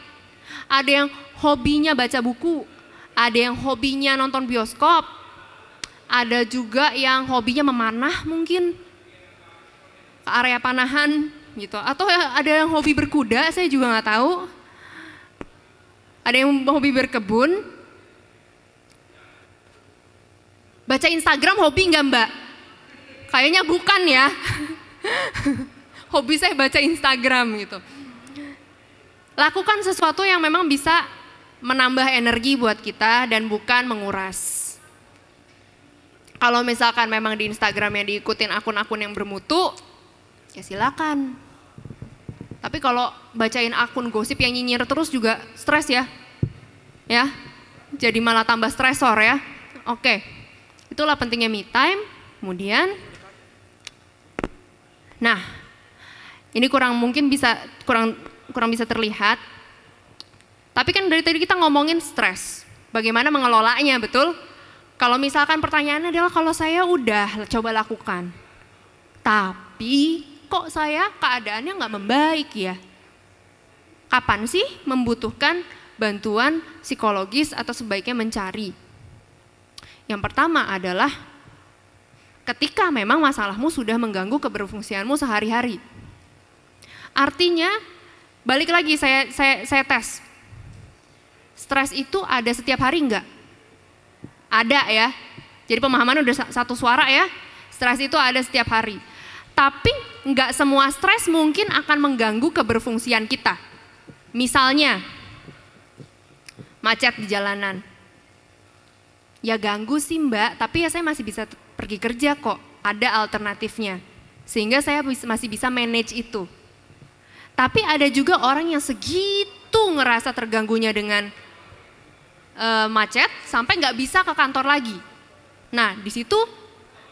Ada yang hobinya baca buku, ada yang hobinya nonton bioskop, ada juga yang hobinya memanah mungkin ke area panahan gitu. Atau ada yang hobi berkuda, saya juga nggak tahu. Ada yang hobi berkebun, Baca Instagram hobi nggak mbak? Kayaknya bukan ya. [LAUGHS] hobi saya baca Instagram gitu. Lakukan sesuatu yang memang bisa menambah energi buat kita dan bukan menguras. Kalau misalkan memang di Instagram yang diikutin akun-akun yang bermutu, ya silakan. Tapi kalau bacain akun gosip yang nyinyir terus juga stres ya. Ya. Jadi malah tambah stresor ya. Oke. Itulah pentingnya me time. Kemudian Nah, ini kurang mungkin bisa kurang kurang bisa terlihat. Tapi kan dari tadi kita ngomongin stres. Bagaimana mengelolanya, betul? Kalau misalkan pertanyaannya adalah kalau saya udah coba lakukan, tapi kok saya keadaannya nggak membaik ya? Kapan sih membutuhkan bantuan psikologis atau sebaiknya mencari? Yang pertama adalah ketika memang masalahmu sudah mengganggu keberfungsianmu sehari-hari. Artinya, balik lagi saya saya saya tes. Stres itu ada setiap hari enggak? Ada ya. Jadi pemahaman udah satu suara ya. Stres itu ada setiap hari. Tapi enggak semua stres mungkin akan mengganggu keberfungsian kita. Misalnya, macet di jalanan Ya ganggu sih mbak, tapi ya saya masih bisa pergi kerja kok, ada alternatifnya. Sehingga saya masih bisa manage itu. Tapi ada juga orang yang segitu ngerasa terganggunya dengan uh, macet sampai nggak bisa ke kantor lagi. Nah di situ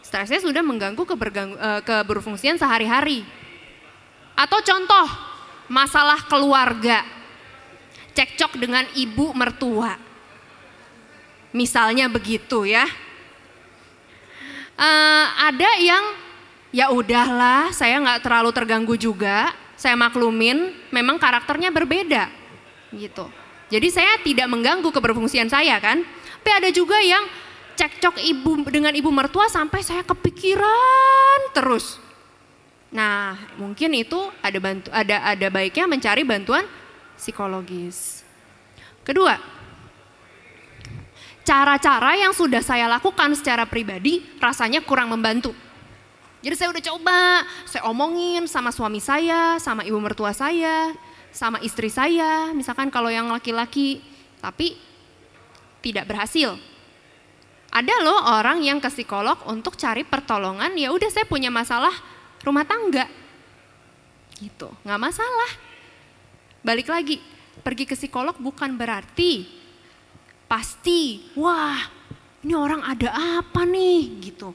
stresnya sudah mengganggu keberganggu, uh, keberfungsian sehari-hari. Atau contoh masalah keluarga, cekcok dengan ibu mertua Misalnya begitu ya. Uh, ada yang ya udahlah, saya nggak terlalu terganggu juga, saya maklumin, memang karakternya berbeda, gitu. Jadi saya tidak mengganggu keberfungsian saya kan. Tapi ada juga yang cekcok ibu dengan ibu mertua sampai saya kepikiran terus. Nah, mungkin itu ada bantu ada ada baiknya mencari bantuan psikologis. Kedua, cara-cara yang sudah saya lakukan secara pribadi rasanya kurang membantu. Jadi saya udah coba, saya omongin sama suami saya, sama ibu mertua saya, sama istri saya, misalkan kalau yang laki-laki, tapi tidak berhasil. Ada loh orang yang ke psikolog untuk cari pertolongan, ya udah saya punya masalah rumah tangga. Gitu, nggak masalah. Balik lagi, pergi ke psikolog bukan berarti pasti, wah ini orang ada apa nih gitu.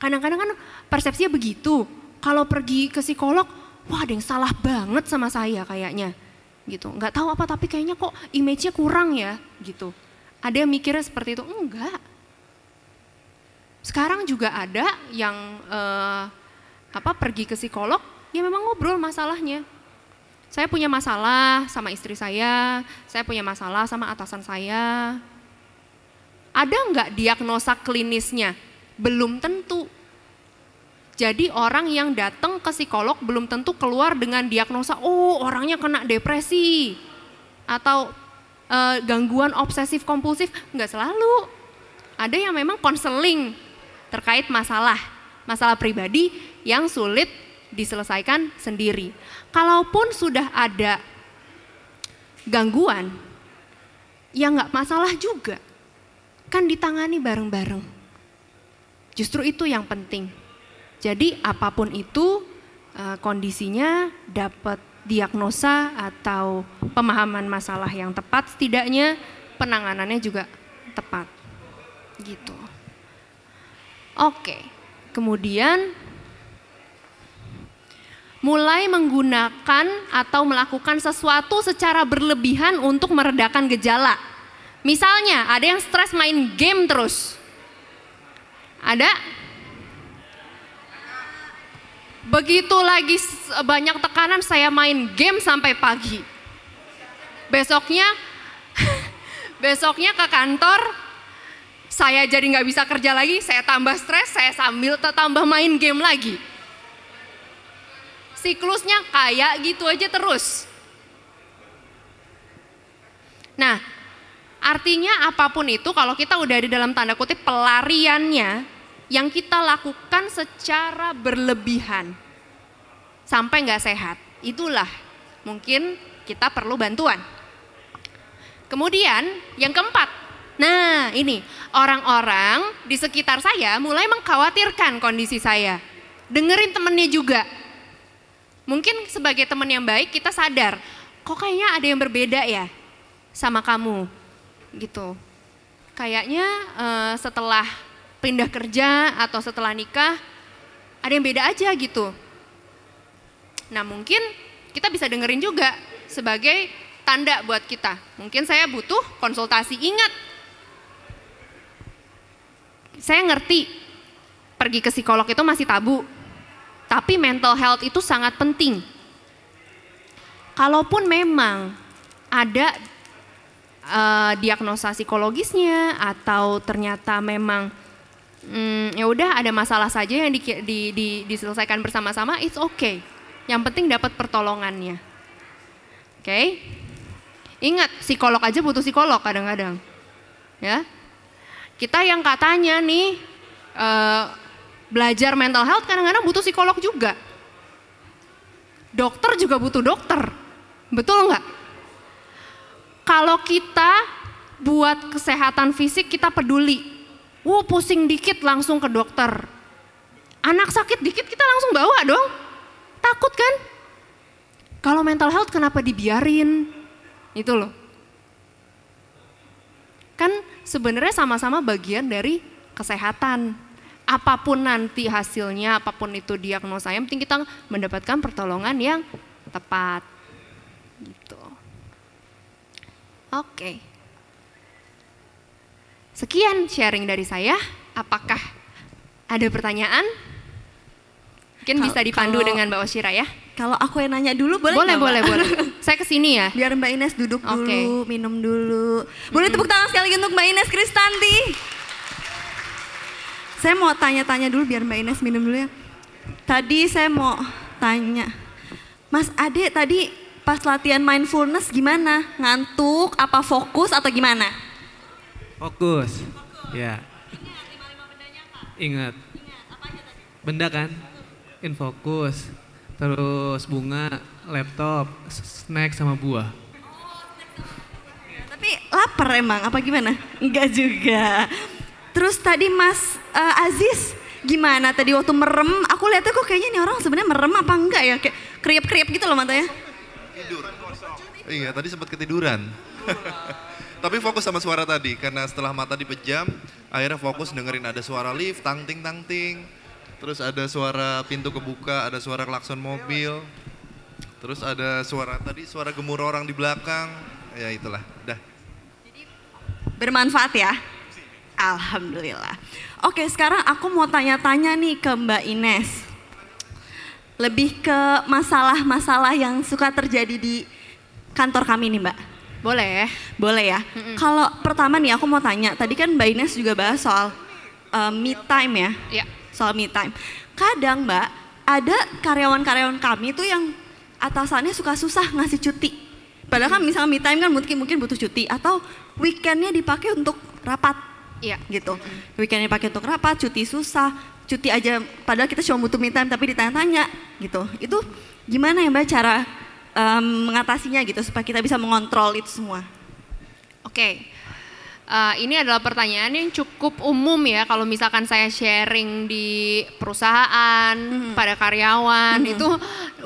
Kadang-kadang kan persepsinya begitu. Kalau pergi ke psikolog, wah ada yang salah banget sama saya kayaknya gitu. Nggak tahu apa tapi kayaknya kok image-nya kurang ya gitu. Ada yang mikirnya seperti itu, enggak. Sekarang juga ada yang eh, apa pergi ke psikolog, ya memang ngobrol masalahnya. Saya punya masalah sama istri saya, saya punya masalah sama atasan saya. Ada nggak diagnosa klinisnya? Belum tentu. Jadi orang yang datang ke psikolog belum tentu keluar dengan diagnosa, oh orangnya kena depresi atau eh, gangguan obsesif kompulsif, nggak selalu. Ada yang memang konseling terkait masalah, masalah pribadi yang sulit diselesaikan sendiri. Kalaupun sudah ada gangguan, ya nggak masalah juga, kan ditangani bareng-bareng. Justru itu yang penting. Jadi apa pun itu eh, kondisinya dapat diagnosa atau pemahaman masalah yang tepat, setidaknya penanganannya juga tepat. Gitu. Oke. Kemudian mulai menggunakan atau melakukan sesuatu secara berlebihan untuk meredakan gejala. Misalnya, ada yang stres main game terus. Ada? Begitu lagi s- banyak tekanan, saya main game sampai pagi. Besoknya, [LAUGHS] besoknya ke kantor, saya jadi nggak bisa kerja lagi, saya tambah stres, saya sambil tambah main game lagi. Siklusnya kayak gitu aja terus. Nah, artinya apa pun itu kalau kita udah di dalam tanda kutip pelariannya yang kita lakukan secara berlebihan sampai nggak sehat, itulah mungkin kita perlu bantuan. Kemudian yang keempat, nah ini orang-orang di sekitar saya mulai mengkhawatirkan kondisi saya. Dengerin temennya juga. Mungkin sebagai teman yang baik kita sadar, kok kayaknya ada yang berbeda ya sama kamu gitu. Kayaknya eh, setelah pindah kerja atau setelah nikah ada yang beda aja gitu. Nah mungkin kita bisa dengerin juga sebagai tanda buat kita. Mungkin saya butuh konsultasi. Ingat, saya ngerti pergi ke psikolog itu masih tabu. Tapi mental health itu sangat penting. Kalaupun memang ada eh, diagnosa psikologisnya atau ternyata memang hmm, ya udah ada masalah saja yang di, di, di- diselesaikan bersama-sama, it's okay. Yang penting dapat pertolongannya. Oke? Ingat, psikolog aja butuh psikolog kadang-kadang. Ya. Kita yang katanya nih eh, belajar mental health kadang-kadang butuh psikolog juga. Dokter juga butuh dokter. Betul nggak? Kalau kita buat kesehatan fisik kita peduli. Wow pusing dikit langsung ke dokter. Anak sakit dikit kita langsung bawa dong. Takut kan? Kalau mental health kenapa dibiarin? Itu loh. Kan sebenarnya sama-sama bagian dari kesehatan. Apa pun nanti hasilnya, apa pun itu diagnosa, yang penting kita mendapatkan pertolongan yang tepat. Gitu. Oke. Sekian sharing dari saya. Apakah ada pertanyaan? Mungkin Kal- bisa dipandu kalau- dengan Mbak Oshira ya. Kalau aku yang nanya dulu boleh boleh, nggak, boleh, boleh. [LAUGHS] Saya ke sini ya. Biar Mbak Ines duduk Oke. dulu, minum dulu. Boleh tepuk tangan sekali lagi untuk Mbak Ines Kristanti. Saya mau tanya-tanya dulu biar Mbak Ines minum dulu ya. Tadi saya mau tanya, Mas Ade tadi pas latihan mindfulness gimana? Ngantuk, apa fokus atau gimana? Fokus. Ya. Ingat. Benda kan? Infokus. Terus bunga, laptop, snack sama buah. Tapi lapar emang apa gimana? Enggak juga. Terus tadi Mas eh, Aziz gimana tadi waktu merem? Aku lihatnya kok kayaknya nih orang sebenarnya merem apa enggak ya? Kayak kriap-kriap gitu loh matanya. Tidur. Iya, tadi sempat ketiduran. [LAUGHS] Tapi fokus sama suara tadi karena setelah mata dipejam, akhirnya fokus dengerin ada suara lift, tang ting tang ting. Terus ada suara pintu kebuka, ada suara klakson mobil. Terus ada suara tadi suara gemuruh orang di belakang. Ya itulah, dah. Bermanfaat ya? Alhamdulillah. Oke, sekarang aku mau tanya-tanya nih ke Mbak Ines. Lebih ke masalah-masalah yang suka terjadi di kantor kami nih Mbak. Boleh. Boleh ya. Kalau pertama nih aku mau tanya, tadi kan Mbak Ines juga bahas soal uh, me time ya. Iya. Soal me time. Kadang Mbak, ada karyawan-karyawan kami tuh yang atasannya suka susah ngasih cuti. Padahal kan misalnya me time kan mungkin mungkin butuh cuti atau weekendnya dipakai untuk rapat Iya. gitu. Weekendnya dipakai untuk rapat, cuti susah, cuti aja padahal kita cuma butuh me time tapi ditanya-tanya gitu. Itu gimana ya Mbak cara em, mengatasinya gitu supaya kita bisa mengontrol itu semua? Oke. Eh, ini adalah pertanyaan yang cukup umum ya kalau misalkan saya sharing di perusahaan pada karyawan itu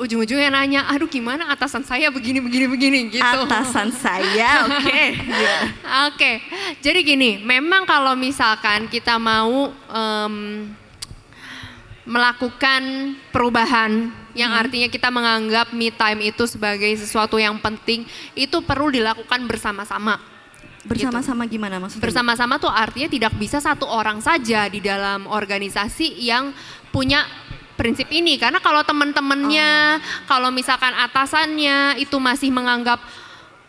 ujung-ujungnya nanya, aduh gimana atasan saya begini begini begini gitu. Atasan saya, [LAUGHS] oke. Gimana? Oke, jadi gini, memang kalau misalkan kita mau em, melakukan perubahan yang artinya kita menganggap me time itu sebagai sesuatu yang penting, itu perlu dilakukan bersama-sama. Bersama-sama gimana maksudnya? Bersama-sama tuh artinya tidak bisa satu orang saja di dalam organisasi yang punya prinsip ini karena kalau teman-temannya, kalau misalkan atasannya itu masih menganggap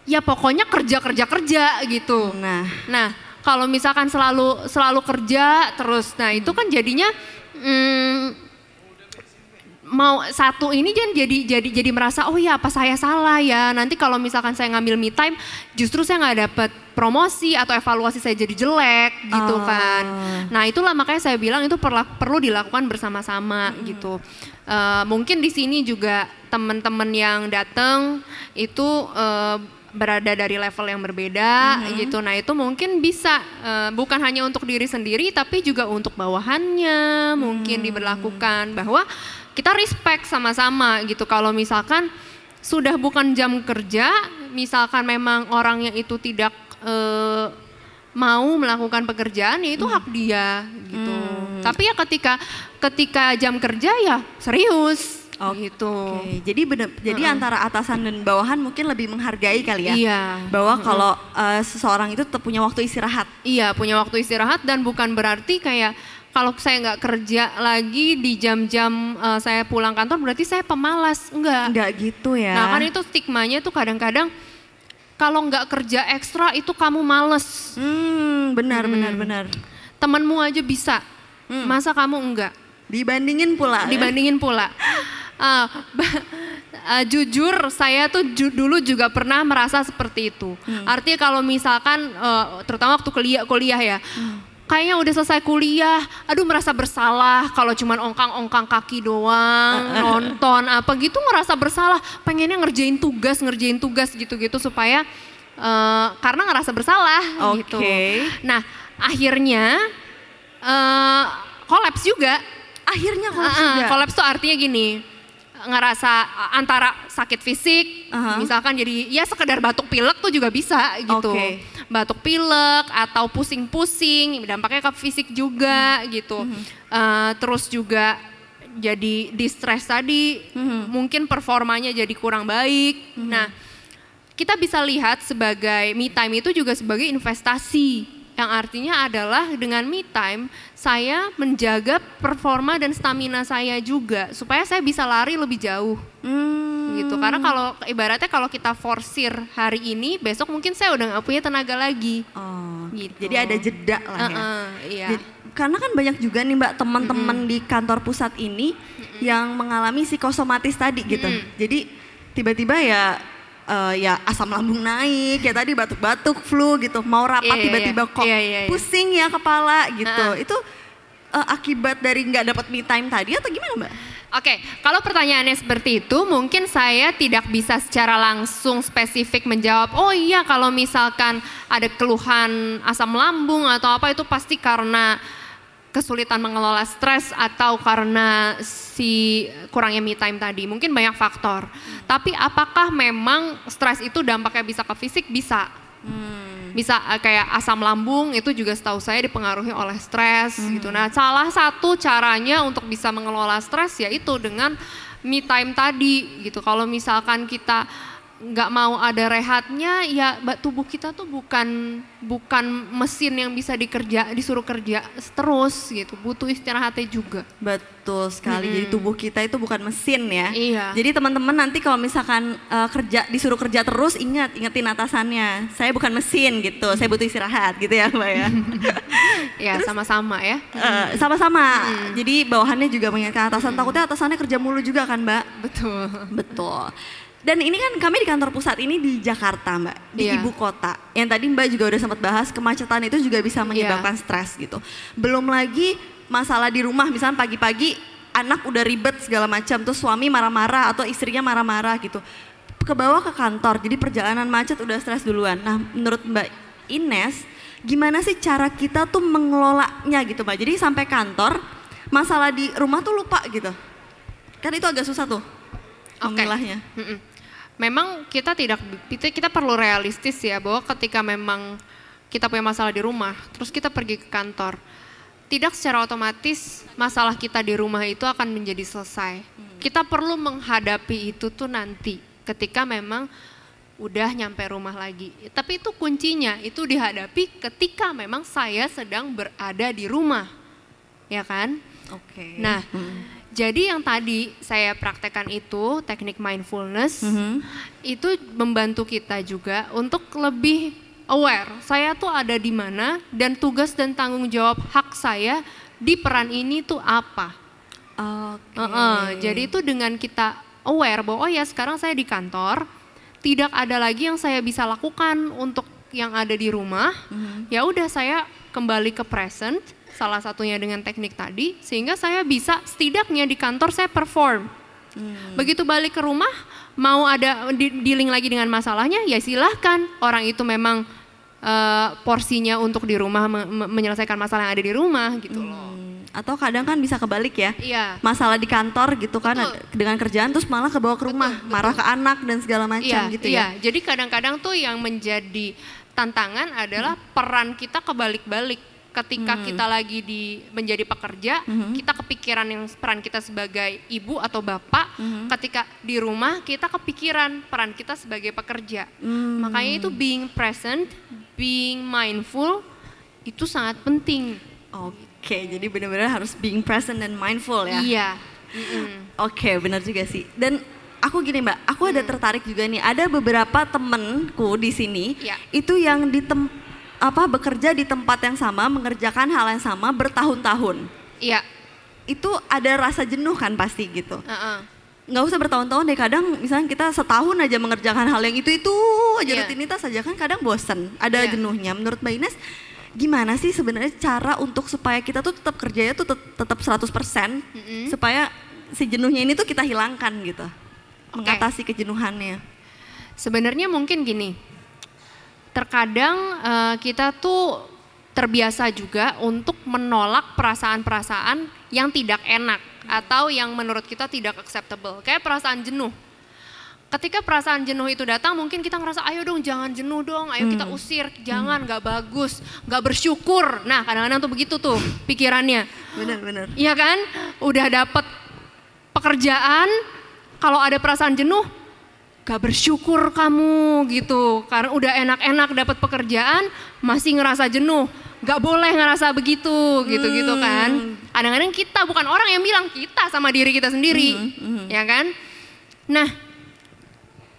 ya pokoknya kerja kerja kerja gitu. Nah, Nah, kalau misalkan selalu selalu kerja terus, nah itu kan jadinya mm, mau satu ini kan jadi jadi jadi merasa oh ya apa saya salah ya nanti kalau misalkan saya ngambil me time justru saya nggak dapat promosi atau evaluasi saya jadi jelek gitu Oh. kan. Nah itulah makanya saya bilang itu perla- perlu dilakukan bersama-sama gitu. Eh, mungkin di sini juga teman-teman yang datang itu eh, berada dari level yang berbeda gitu. Nah itu mungkin bisa eh, bukan hanya untuk diri sendiri tapi juga untuk bawahannya mungkin diberlakukan bahwa kita respect sama-sama gitu. Kalau misalkan sudah bukan jam kerja, misalkan memang orangnya itu tidak eh, mau melakukan pekerjaan ya itu hak dia gitu. Tapi ya ketika ketika jam kerja ya serius gitu. Oke, jadi bener, jadi antara atasan dan bawahan mungkin lebih menghargai kali ya. Iya. Bahwa kalau eh, seseorang itu tetap punya waktu istirahat. Iya punya waktu istirahat dan bukan berarti kayak kalau saya nggak kerja lagi di jam-jam eh, saya pulang kantor berarti saya pemalas enggak. Enggak gitu ya. Nah kan itu stigmanya tuh kadang-kadang kalau nggak kerja ekstra itu kamu males. Hmm, benar benar benar. Temenmu aja bisa, masa kamu enggak? Dibandingin pula. ya? Dibandingin pula. [LAUGHS] Ba- ah, jujur saya tuh ju- dulu juga pernah merasa seperti itu. Artinya kalau misalkan eh, terutama waktu kuliah kuliah ya. Kayaknya udah selesai kuliah, aduh merasa bersalah kalau cuman ongkang-ongkang kaki doang, [LAUGHS] nonton apa gitu ngerasa bersalah, pengennya ngerjain tugas, ngerjain tugas gitu-gitu supaya eh, karena ngerasa bersalah gitu. Oke. Nah, akhirnya eh kolaps juga. Akhirnya kolaps Heeh, juga. Kolaps tuh artinya gini, ngerasa antara sakit fisik, Aha. misalkan jadi ya sekedar batuk pilek tuh juga bisa gitu. Oke. Batuk pilek atau pusing-pusing, dampaknya ke fisik juga Hmm. gitu. Eh, terus juga jadi distress tadi, Hmm. mungkin performanya jadi kurang baik. Nah, kita bisa lihat sebagai me time itu juga sebagai investasi yang artinya adalah dengan me time saya menjaga performa dan stamina saya juga supaya saya bisa lari lebih jauh Hmm. Gitu karena kalau ibaratnya kalau kita forsir hari ini besok mungkin saya udah nggak punya tenaga lagi Oh, gitu Jadi ada jeda lah ya. Heeh, iya Jadi- karena kan banyak juga nih Mbak teman-teman di kantor pusat ini yang mengalami psikosomatis tadi gitu. Jadi tiba-tiba ya eh, ya asam lambung naik, ya tadi batuk-batuk, flu gitu. Mau rapat Iya, iya, tiba-tiba iya. kok Iya, iya, iya. pusing ya kepala gitu. Heeh. Itu eh, akibat dari nggak dapat me time tadi atau gimana Mbak? Oke, kalau pertanyaannya seperti itu, mungkin saya tidak bisa secara langsung spesifik menjawab. Oh iya, kalau misalkan ada keluhan asam lambung atau apa itu pasti karena kesulitan mengelola stres atau karena si kurangnya me time tadi. Mungkin banyak faktor. Tapi apakah memang stres itu dampaknya bisa ke fisik? Bisa. Bisa eh, kayak asam lambung itu juga setahu saya dipengaruhi oleh stres gitu. Nah, salah satu caranya untuk bisa mengelola stres yaitu dengan me time tadi gitu. Kalau misalkan kita nggak mau ada rehatnya, ya ba- tubuh kita tuh bukan bukan mesin yang bisa dikerja disuruh kerja terus gitu. Butuh istirahatnya juga. Betul sekali. Jadi tubuh kita itu bukan mesin ya. Iya. Jadi teman-teman nanti kalau misalkan eh, kerja disuruh kerja terus ingat ingetin atasannya. Saya bukan mesin gitu. Saya butuh istirahat gitu ya, Mbak ya. [LAUGHS] Ya sama-sama ya. Eh, sama-sama. Jadi bawahannya juga mengingatkan atasan. Takutnya atasannya kerja mulu juga kan, Mbak? Betul. Betul. Dan ini kan kami di kantor pusat ini di Jakarta, Mbak, di Iya. ibu kota. Yang tadi Mbak juga udah sempat bahas kemacetan itu juga bisa menyebabkan stres gitu. Belum lagi masalah di rumah, misalnya pagi-pagi anak udah ribet segala macam, terus suami marah-marah atau istrinya marah-marah gitu. Ke bawah ke kantor, jadi perjalanan macet udah stres duluan. Nah, menurut Mbak Ines, gimana sih cara kita tuh mengelolanya gitu, Mbak? Jadi sampai kantor, masalah di rumah tuh lupa gitu. Kan itu agak susah tuh memilahnya. Mm-mm. Memang kita tidak kita, kita perlu realistis ya bahwa ketika memang kita punya masalah di rumah, terus kita pergi ke kantor, tidak secara otomatis masalah kita di rumah itu akan menjadi selesai. Kita perlu menghadapi itu tuh nanti ketika memang udah nyampe rumah lagi. Tapi itu kuncinya itu dihadapi ketika memang saya sedang berada di rumah. Ya kan? Oke. Nah, jadi yang tadi saya praktekkan itu teknik mindfulness itu membantu kita juga untuk lebih aware. Saya tuh ada di mana dan tugas dan tanggung jawab hak saya di peran ini tuh apa. Oke. Heeh, jadi itu dengan kita aware bahwa oh ya sekarang saya di kantor, tidak ada lagi yang saya bisa lakukan untuk yang ada di rumah. Ya udah saya kembali ke present, salah satunya dengan teknik tadi, sehingga saya bisa setidaknya di kantor saya perform. Begitu balik ke rumah, mau ada di- dealing lagi dengan masalahnya, ya silahkan. Orang itu memang eh, porsinya untuk di rumah me- me- menyelesaikan masalah yang ada di rumah gitu loh. Atau kadang kan bisa kebalik ya. Iya. Masalah di kantor gitu kan ada- dengan kerjaan terus malah ke bawah ke rumah, marah ke anak dan segala macam Iya, gitu iya. ya. Jadi kadang-kadang tuh yang menjadi tantangan adalah peran kita kebalik-balik. Ketika Hmm. kita lagi di menjadi pekerja, kita kepikiran yang peran kita sebagai ibu atau bapak. Hmm. Ketika di rumah kita kepikiran peran kita sebagai pekerja. Hmm. Makanya itu being present, being mindful itu sangat penting. Oke, jadi benar-benar harus being present dan mindful ya. Iya. Mm-mm. Oke, benar juga sih. Dan aku gini Mbak, aku ada tertarik juga nih. Ada beberapa temenku di sini Iya. itu yang di tem apa bekerja di tempat yang sama, mengerjakan hal yang sama bertahun-tahun. Iya. Itu ada rasa jenuh kan pasti gitu. Heeh. nggak usah bertahun-tahun deh kadang misalnya kita setahun aja mengerjakan hal yang itu itu aja Iya. rutinitas aja kan kadang bosen ada Iya. jenuhnya menurut Mbak Ines gimana sih sebenarnya cara untuk supaya kita tuh tetap kerjanya tuh tet- tetap 100% Mm-mm. supaya si jenuhnya ini tuh kita hilangkan gitu mengatasi kejenuhannya Sebenarnya mungkin gini, terkadang eh, kita tuh terbiasa juga untuk menolak perasaan-perasaan yang tidak enak atau yang menurut kita tidak acceptable, kayak perasaan jenuh. Ketika perasaan jenuh itu datang, mungkin kita ngerasa, ayo dong jangan jenuh dong, ayo kita usir, jangan, nggak bagus, nggak bersyukur. Nah kadang-kadang tuh begitu tuh pikirannya. benar-benar Iya kan? Udah dapet pekerjaan, kalau ada perasaan jenuh, gak bersyukur kamu gitu. Karena udah enak-enak dapat pekerjaan, masih ngerasa jenuh. Gak boleh ngerasa begitu, gitu-gitu kan. Kadang-kadang kita bukan orang yang bilang kita sama diri kita sendiri, ya kan? Nah,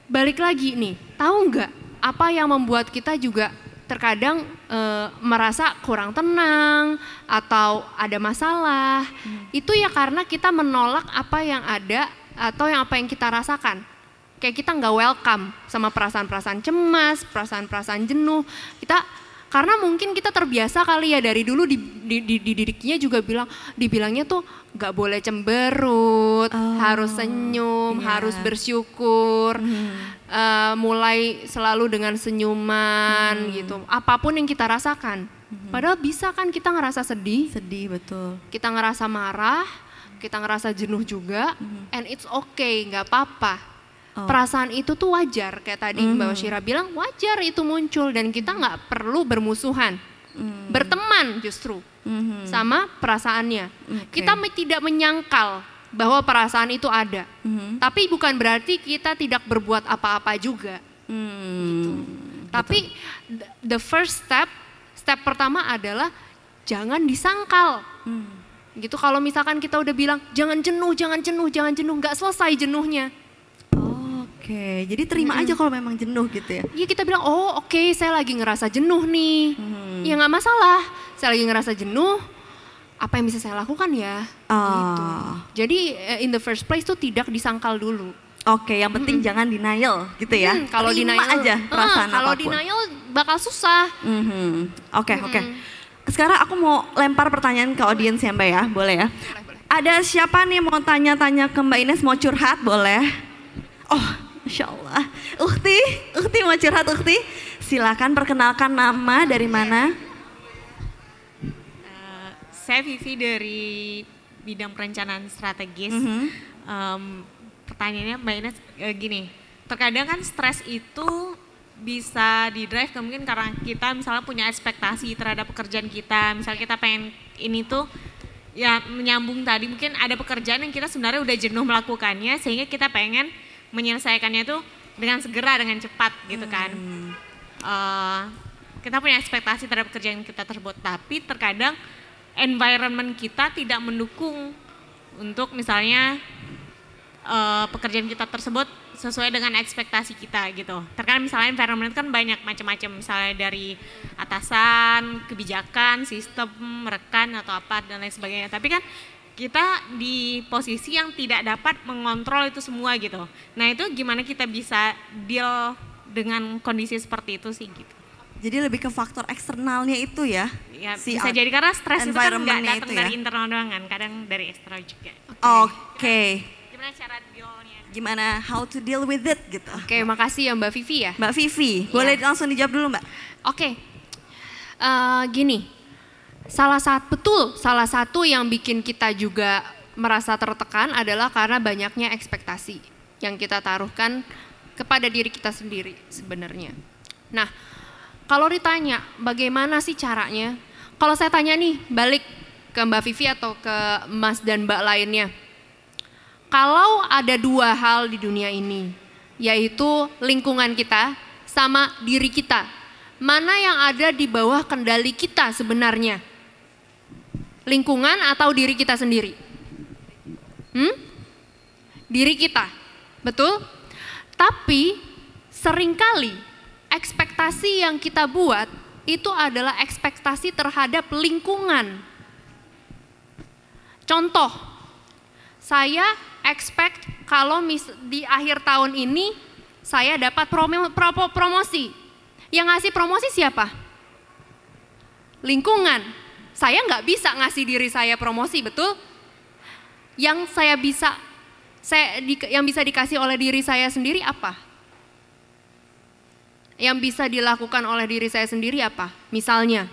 balik lagi nih, tahu nggak apa yang membuat kita juga terkadang eh, merasa kurang tenang atau ada masalah? Itu ya karena kita menolak apa yang ada atau yang apa yang kita rasakan. Kayak kita nggak welcome sama perasaan-perasaan cemas, perasaan-perasaan jenuh. Kita karena mungkin kita terbiasa kali ya dari dulu di, di, di, dididiknya juga bilang dibilangnya tuh nggak boleh cemberut, harus senyum, harus bersyukur, eh, mulai selalu dengan senyuman gitu. Apa pun yang kita rasakan, padahal bisa kan kita ngerasa sedih, sedih betul. Kita ngerasa marah, kita ngerasa jenuh juga, and it's okay, nggak apa-apa. Perasaan itu tuh wajar, kayak tadi Mbak Shira bilang wajar itu muncul dan kita nggak perlu bermusuhan, berteman justru sama perasaannya. Kita me- tidak menyangkal bahwa perasaan itu ada, tapi bukan berarti kita tidak berbuat apa-apa juga. Gitu. Tapi th- the first step, step pertama adalah jangan disangkal. Gitu. Kalau misalkan kita udah bilang jangan jenuh, jangan jenuh, jangan jenuh, nggak selesai jenuhnya. Oke, jadi terima aja kalau memang jenuh gitu ya. Iya kita bilang, oh oke saya lagi ngerasa jenuh nih. Ya nggak masalah, saya lagi ngerasa jenuh, apa yang bisa saya lakukan ya? Gitu. Oh. Jadi eh, in the first place tuh tidak disangkal dulu. Oke, yang penting jangan denial gitu ya. Hmm, kalau Terima denial aja Ah, perasaan kalau apa pun. denial bakal susah. Mhm. Oke, oke. Sekarang aku mau lempar pertanyaan ke audiens ya Mbak ya, boleh ya? Ada siapa nih mau tanya-tanya ke Mbak Ines mau curhat, boleh? Oh, Masya Allah. Ukti, Ukti mau curhat Ukti? Silakan perkenalkan nama dari mana? Eh, saya Vivi dari bidang perencanaan strategis. Mhm. Em, pertanyaannya Mbak Ines eh, gini, terkadang kan stres itu bisa di drive ke mungkin karena kita misalnya punya ekspektasi terhadap pekerjaan kita, misalnya kita pengen ini tuh ya menyambung tadi mungkin ada pekerjaan yang kita sebenarnya udah jenuh melakukannya sehingga kita pengen menyelesaikannya tuh dengan segera dengan cepat gitu kan. Eh, kita punya ekspektasi terhadap pekerjaan kita tersebut, tapi terkadang environment kita tidak mendukung untuk misalnya eh, pekerjaan kita tersebut sesuai dengan ekspektasi kita gitu. Terkadang misalnya environment kan banyak macam-macam, misalnya dari atasan, kebijakan, sistem, rekan atau apa dan lain sebagainya. Tapi kan kita di posisi yang tidak dapat mengontrol itu semua gitu. Nah itu gimana kita bisa deal dengan kondisi seperti itu sih gitu. Jadi lebih ke faktor eksternalnya itu ya? Ya, Si bisa jadi karena stres itu kan nggak datang itu ya? dari internal doang kan, kadang dari eksternal juga. Oke. Gimana cara dealnya? Gimana how to deal with it gitu? Oke, makasih ya Mbak Vivi ya. Mbak Vivi, boleh langsung dijawab dulu Mbak? Oke, Eh, gini, salah satu betul salah satu yang bikin kita juga merasa tertekan adalah karena banyaknya ekspektasi yang kita taruhkan kepada diri kita sendiri sebenarnya. Nah, kalau ditanya bagaimana sih caranya? Kalau saya tanya nih balik ke Mbak Vivi atau ke Mas dan Mbak lainnya, kalau ada dua hal di dunia ini, yaitu lingkungan kita sama diri kita, mana yang ada di bawah kendali kita sebenarnya? Lingkungan atau diri kita sendiri? Hmm? Diri kita, betul? Tapi sering kali ekspektasi yang kita buat itu adalah ekspektasi terhadap lingkungan. Contoh, saya expect kalau mis- di akhir tahun ini saya dapat promo- pro- promosi. Yang ngasih promosi siapa? Lingkungan. Saya nggak bisa ngasih diri saya promosi, betul? Yang saya bisa, saya di- yang bisa dikasih oleh diri saya sendiri apa? Yang bisa dilakukan oleh diri saya sendiri apa? Misalnya,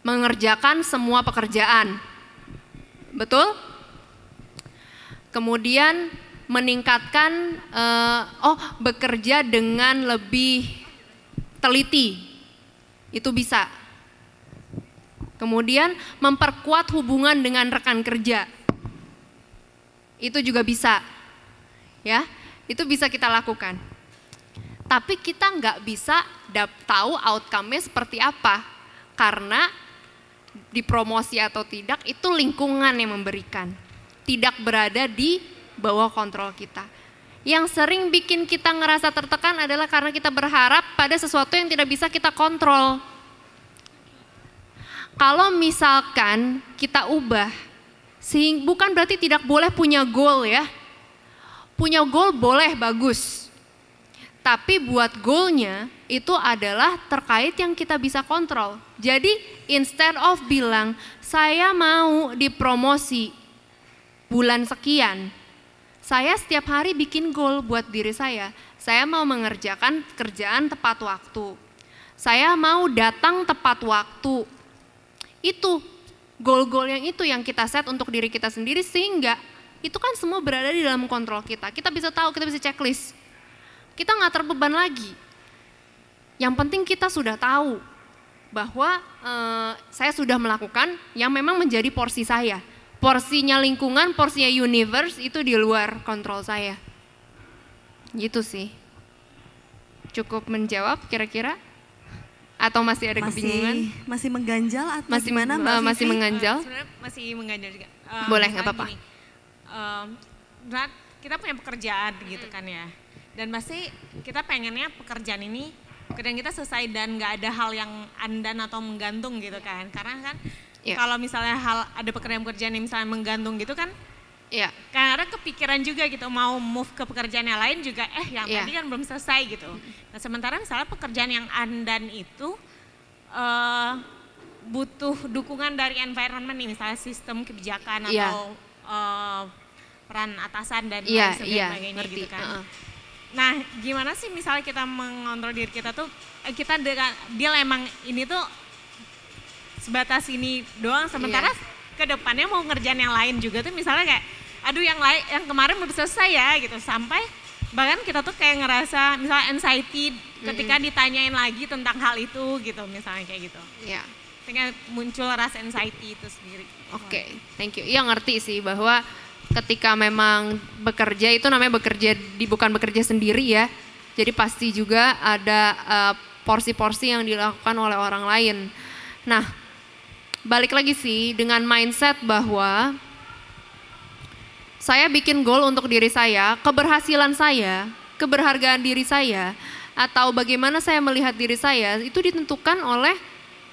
mengerjakan semua pekerjaan. Betul? Kemudian meningkatkan eh, oh bekerja dengan lebih teliti. Itu bisa. Kemudian memperkuat hubungan dengan rekan kerja. Itu juga bisa. Ya, itu bisa kita lakukan. Tapi kita nggak bisa tahu outcome-nya seperti apa. Karena dipromosi atau tidak itu lingkungan yang memberikan. Tidak berada di bawah kontrol kita. Yang sering bikin kita ngerasa tertekan adalah karena kita berharap pada sesuatu yang tidak bisa kita kontrol. Kalau misalkan kita ubah, sehing, bukan berarti tidak boleh punya goal ya. Punya goal boleh bagus. Tapi buat goalnya itu adalah terkait yang kita bisa kontrol. Jadi instead of bilang saya mau dipromosi bulan sekian, saya setiap hari bikin goal buat diri saya. Saya mau mengerjakan kerjaan tepat waktu. Saya mau datang tepat waktu. Itu goal-goal yang itu yang kita set untuk diri kita sendiri sehingga itu kan semua berada di dalam kontrol kita. Kita bisa tahu, kita bisa checklist. Kita nggak terbeban lagi. Yang penting kita sudah tahu bahwa eh, saya sudah melakukan yang memang menjadi porsi saya. Porsinya lingkungan, porsinya universe itu di luar kontrol saya. Gitu sih. Cukup menjawab kira-kira? Atau masih ada kebingungan? Masih masih mengganjal atau Masih gimana eh, Mbak masih Vivi? mengganjal? Sebenarnya masih mengganjal juga. Eh, Boleh, nggak apa-apa. berat kita punya pekerjaan gitu kan ya. Dan pasti kita pengennya pekerjaan ini pekerjaan kita selesai dan nggak ada hal yang andan atau menggantung gitu kan. Karena kan Iya. kalau misalnya hal ada pekerjaan-pekerjaan yang misalnya menggantung gitu kan Iya. karena kepikiran juga gitu mau move ke pekerjaan yang lain juga eh yang Iya. tadi kan belum selesai gitu. Nah sementara misalnya pekerjaan yang andan itu eh butuh dukungan dari environment nih misalnya sistem kebijakan Iya. atau eh, peran atasan dan Iya, lain sebagainya ngerti. gitu kan. Heeh. Nah gimana sih misalnya kita mengontrol diri kita tuh eh, kita dengan dia emang ini tuh sebatas ini doang sementara Iya. ke depannya mau ngerjain yang lain juga tuh misalnya kayak aduh yang lain yang kemarin belum selesai ya gitu sampai bahkan kita tuh kayak ngerasa misalnya anxiety ketika ditanyain lagi tentang hal itu gitu misalnya kayak gitu Iya. sehingga muncul rasa anxiety itu sendiri Oke, thank you. Iya ngerti sih bahwa ketika memang bekerja itu namanya bekerja di bukan bekerja sendiri ya. Jadi pasti juga ada eh, porsi-porsi yang dilakukan oleh orang lain. Nah, balik lagi sih dengan mindset bahwa saya bikin goal untuk diri saya, keberhasilan saya, keberhargaan diri saya, atau bagaimana saya melihat diri saya itu ditentukan oleh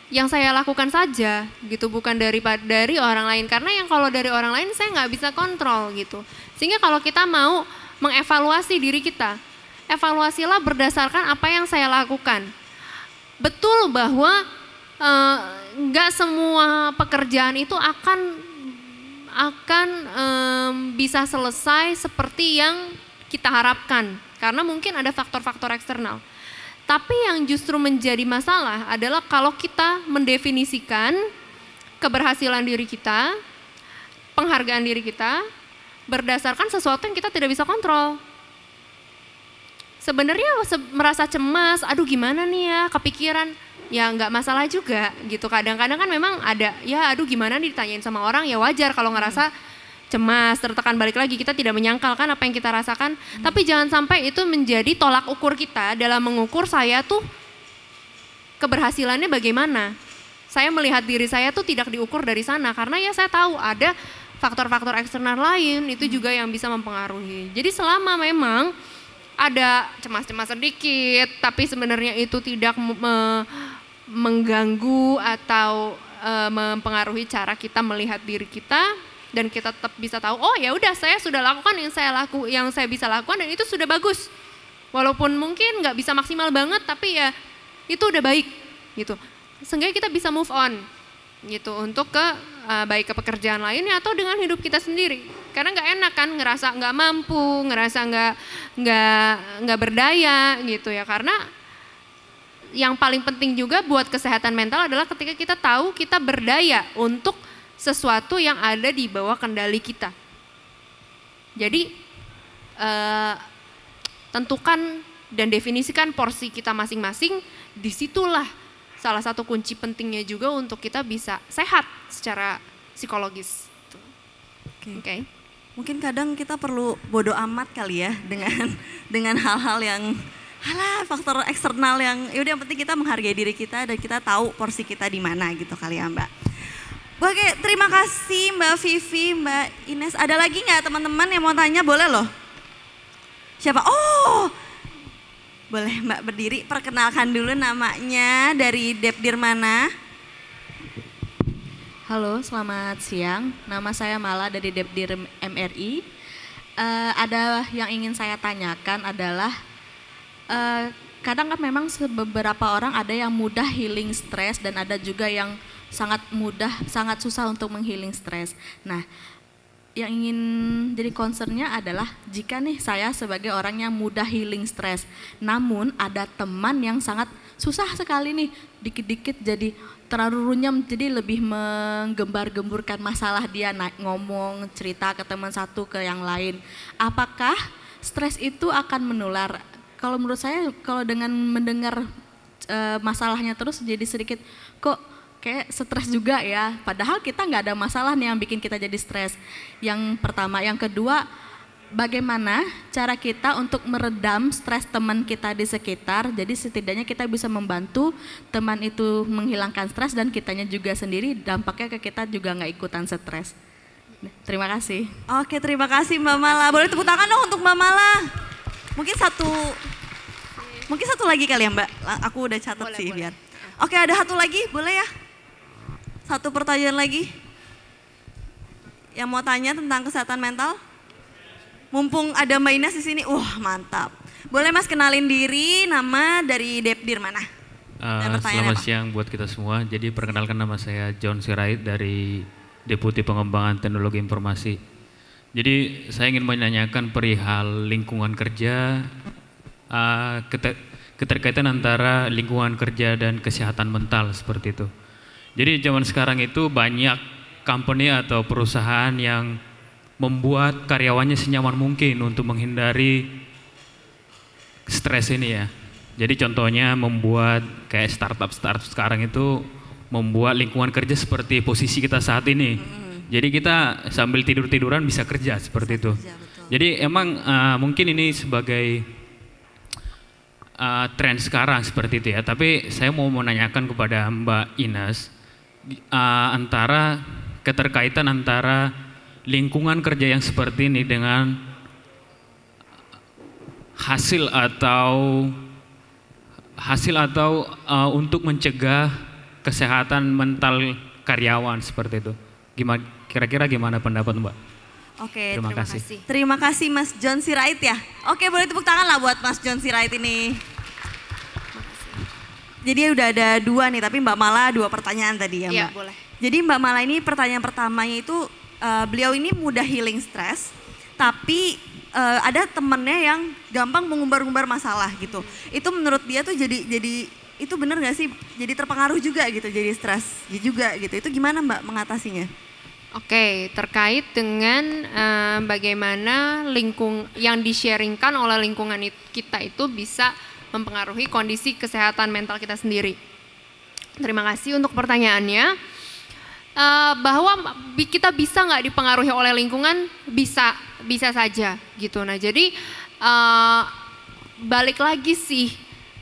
yang saya lakukan saja gitu. Bukan dari dari orang lain. Karena yang kalau dari orang lain saya nggak bisa kontrol gitu. Sehingga kalau kita mau mengevaluasi diri kita evaluasilah berdasarkan apa yang saya lakukan. Betul bahwa eh, nggak semua pekerjaan itu akan akan em, bisa selesai seperti yang kita harapkan karena mungkin ada faktor-faktor eksternal. Tapi yang justru menjadi masalah adalah kalau kita mendefinisikan keberhasilan diri kita, penghargaan diri kita berdasarkan sesuatu yang kita tidak bisa kontrol. Sebenarnya se- merasa cemas, aduh gimana nih ya, kepikiran, ya nggak masalah juga gitu. Kadang-kadang kan memang ada, ya aduh gimana nih ditanyain sama orang, ya wajar kalau ngerasa cemas, tertekan balik lagi kita tidak menyangkal kan apa yang kita rasakan. Tapi jangan sampai itu menjadi tolak ukur kita dalam mengukur saya tuh keberhasilannya bagaimana. Saya melihat diri saya tuh tidak diukur dari sana karena ya saya tahu ada faktor-faktor eksternal lain itu juga yang bisa mempengaruhi. Jadi selama memang ada cemas-cemas sedikit tapi sebenarnya itu tidak me- mengganggu atau eh, mempengaruhi cara kita melihat diri kita dan kita tetap bisa tahu oh ya udah saya sudah lakukan yang saya laku yang saya bisa lakukan dan itu sudah bagus. Walaupun mungkin nggak bisa maksimal banget tapi ya itu udah baik gitu. Sehingga kita bisa move on gitu untuk ke uh, baik ke pekerjaan lainnya atau dengan hidup kita sendiri. Karena nggak enak kan ngerasa nggak mampu ngerasa nggak nggak nggak berdaya gitu ya. Karena yang paling penting juga buat kesehatan mental adalah ketika kita tahu kita berdaya untuk sesuatu yang ada di bawah kendali kita jadi eh, tentukan dan definisikan porsi kita masing-masing di situlah salah satu kunci pentingnya juga untuk kita bisa sehat secara psikologis. Oke. Oke. Mungkin kadang kita perlu bodoh amat kali ya dengan [LAUGHS] dengan hal-hal yang halah faktor eksternal yang yaudah yang penting kita menghargai diri kita dan kita tahu porsi kita di mana gitu kali ya Mbak. Oke, terima kasih Mbak Vivi, Mbak Ines. Ada lagi nggak teman-teman yang mau tanya? Boleh loh. Siapa? Oh, boleh Mbak berdiri. Perkenalkan dulu namanya dari Depdir mana? Halo, selamat siang. Nama saya Mala dari Depdir MRI. Eh, ada yang ingin saya tanyakan adalah eh, kadang kan memang beberapa orang ada yang mudah healing stres dan ada juga yang sangat mudah, sangat susah untuk menghealing stres. Nah, yang ingin jadi concernnya adalah jika nih saya sebagai orang yang mudah healing stres, namun ada teman yang sangat susah sekali nih, dikit-dikit jadi terlalu runyam jadi lebih menggembar-gemburkan masalah dia naik ngomong cerita ke teman satu ke yang lain apakah stres itu akan menular kalau menurut saya kalau dengan mendengar eh, masalahnya terus jadi sedikit kok kayak stres juga ya padahal kita nggak ada masalah nih yang bikin kita jadi stres yang pertama yang kedua bagaimana cara kita untuk meredam stres teman kita di sekitar. Jadi setidaknya kita bisa membantu teman itu menghilangkan stres dan kitanya juga sendiri dampaknya ke kita juga nggak ikutan stres. Terima kasih. Oke, terima kasih Mbak Mala. Boleh tepuk tangan dong untuk Mbak Mala. Mungkin satu Mungkin satu lagi kali ya Mbak. Aku udah catat sih biar. Oke, ada satu lagi, boleh ya? Satu pertanyaan lagi. Yang mau tanya tentang kesehatan mental? Mumpung ada Mbak Ines di sini, wah mantap. Boleh Mas kenalin diri, nama dari Depdir mana? Uh, pertanyaannya selamat apa? siang buat kita semua. Jadi perkenalkan nama saya John Sirait dari Deputi Pengembangan Teknologi Informasi. Jadi saya ingin menanyakan perihal lingkungan kerja, keter- keterkaitan antara lingkungan kerja dan kesehatan mental seperti itu. Jadi zaman sekarang itu banyak company atau perusahaan yang membuat karyawannya senyaman mungkin untuk menghindari stres ini ya. Jadi contohnya membuat kayak startup-startup sekarang itu membuat lingkungan kerja seperti posisi kita saat ini. Jadi kita sambil tidur-tiduran bisa kerja seperti itu. Jadi emang uh, mungkin ini sebagai uh, tren sekarang seperti itu ya. Tapi saya mau menanyakan kepada Mbak Ines uh, antara keterkaitan antara lingkungan kerja yang seperti ini dengan hasil atau hasil atau uh, untuk mencegah kesehatan mental karyawan seperti itu. Gimana kira-kira gimana pendapat Mbak? Oke, Terima terima, kasih. kasih. Terima kasih Mas John Sirait ya. Oke, boleh tepuk tangan lah buat Mas John Sirait ini. Jadi udah ada dua nih, tapi Mbak Mala dua pertanyaan tadi ya Mbak. Iya, boleh. Jadi Mbak Mala ini pertanyaan pertamanya itu eh, beliau ini mudah healing stres, tapi eh, ada temennya yang gampang mengumbar-umbar masalah gitu. Itu menurut dia tuh jadi jadi itu bener gak sih? Jadi terpengaruh juga gitu, jadi stres juga gitu. Itu gimana Mbak mengatasinya? Oke, terkait dengan eh, bagaimana lingkung yang di-sharingkan oleh lingkungan it- kita itu bisa mempengaruhi kondisi kesehatan mental kita sendiri. Terima kasih untuk pertanyaannya. Eh, bahwa kita bisa nggak dipengaruhi oleh lingkungan? Bisa, bisa saja gitu. Nah, jadi eh, balik lagi sih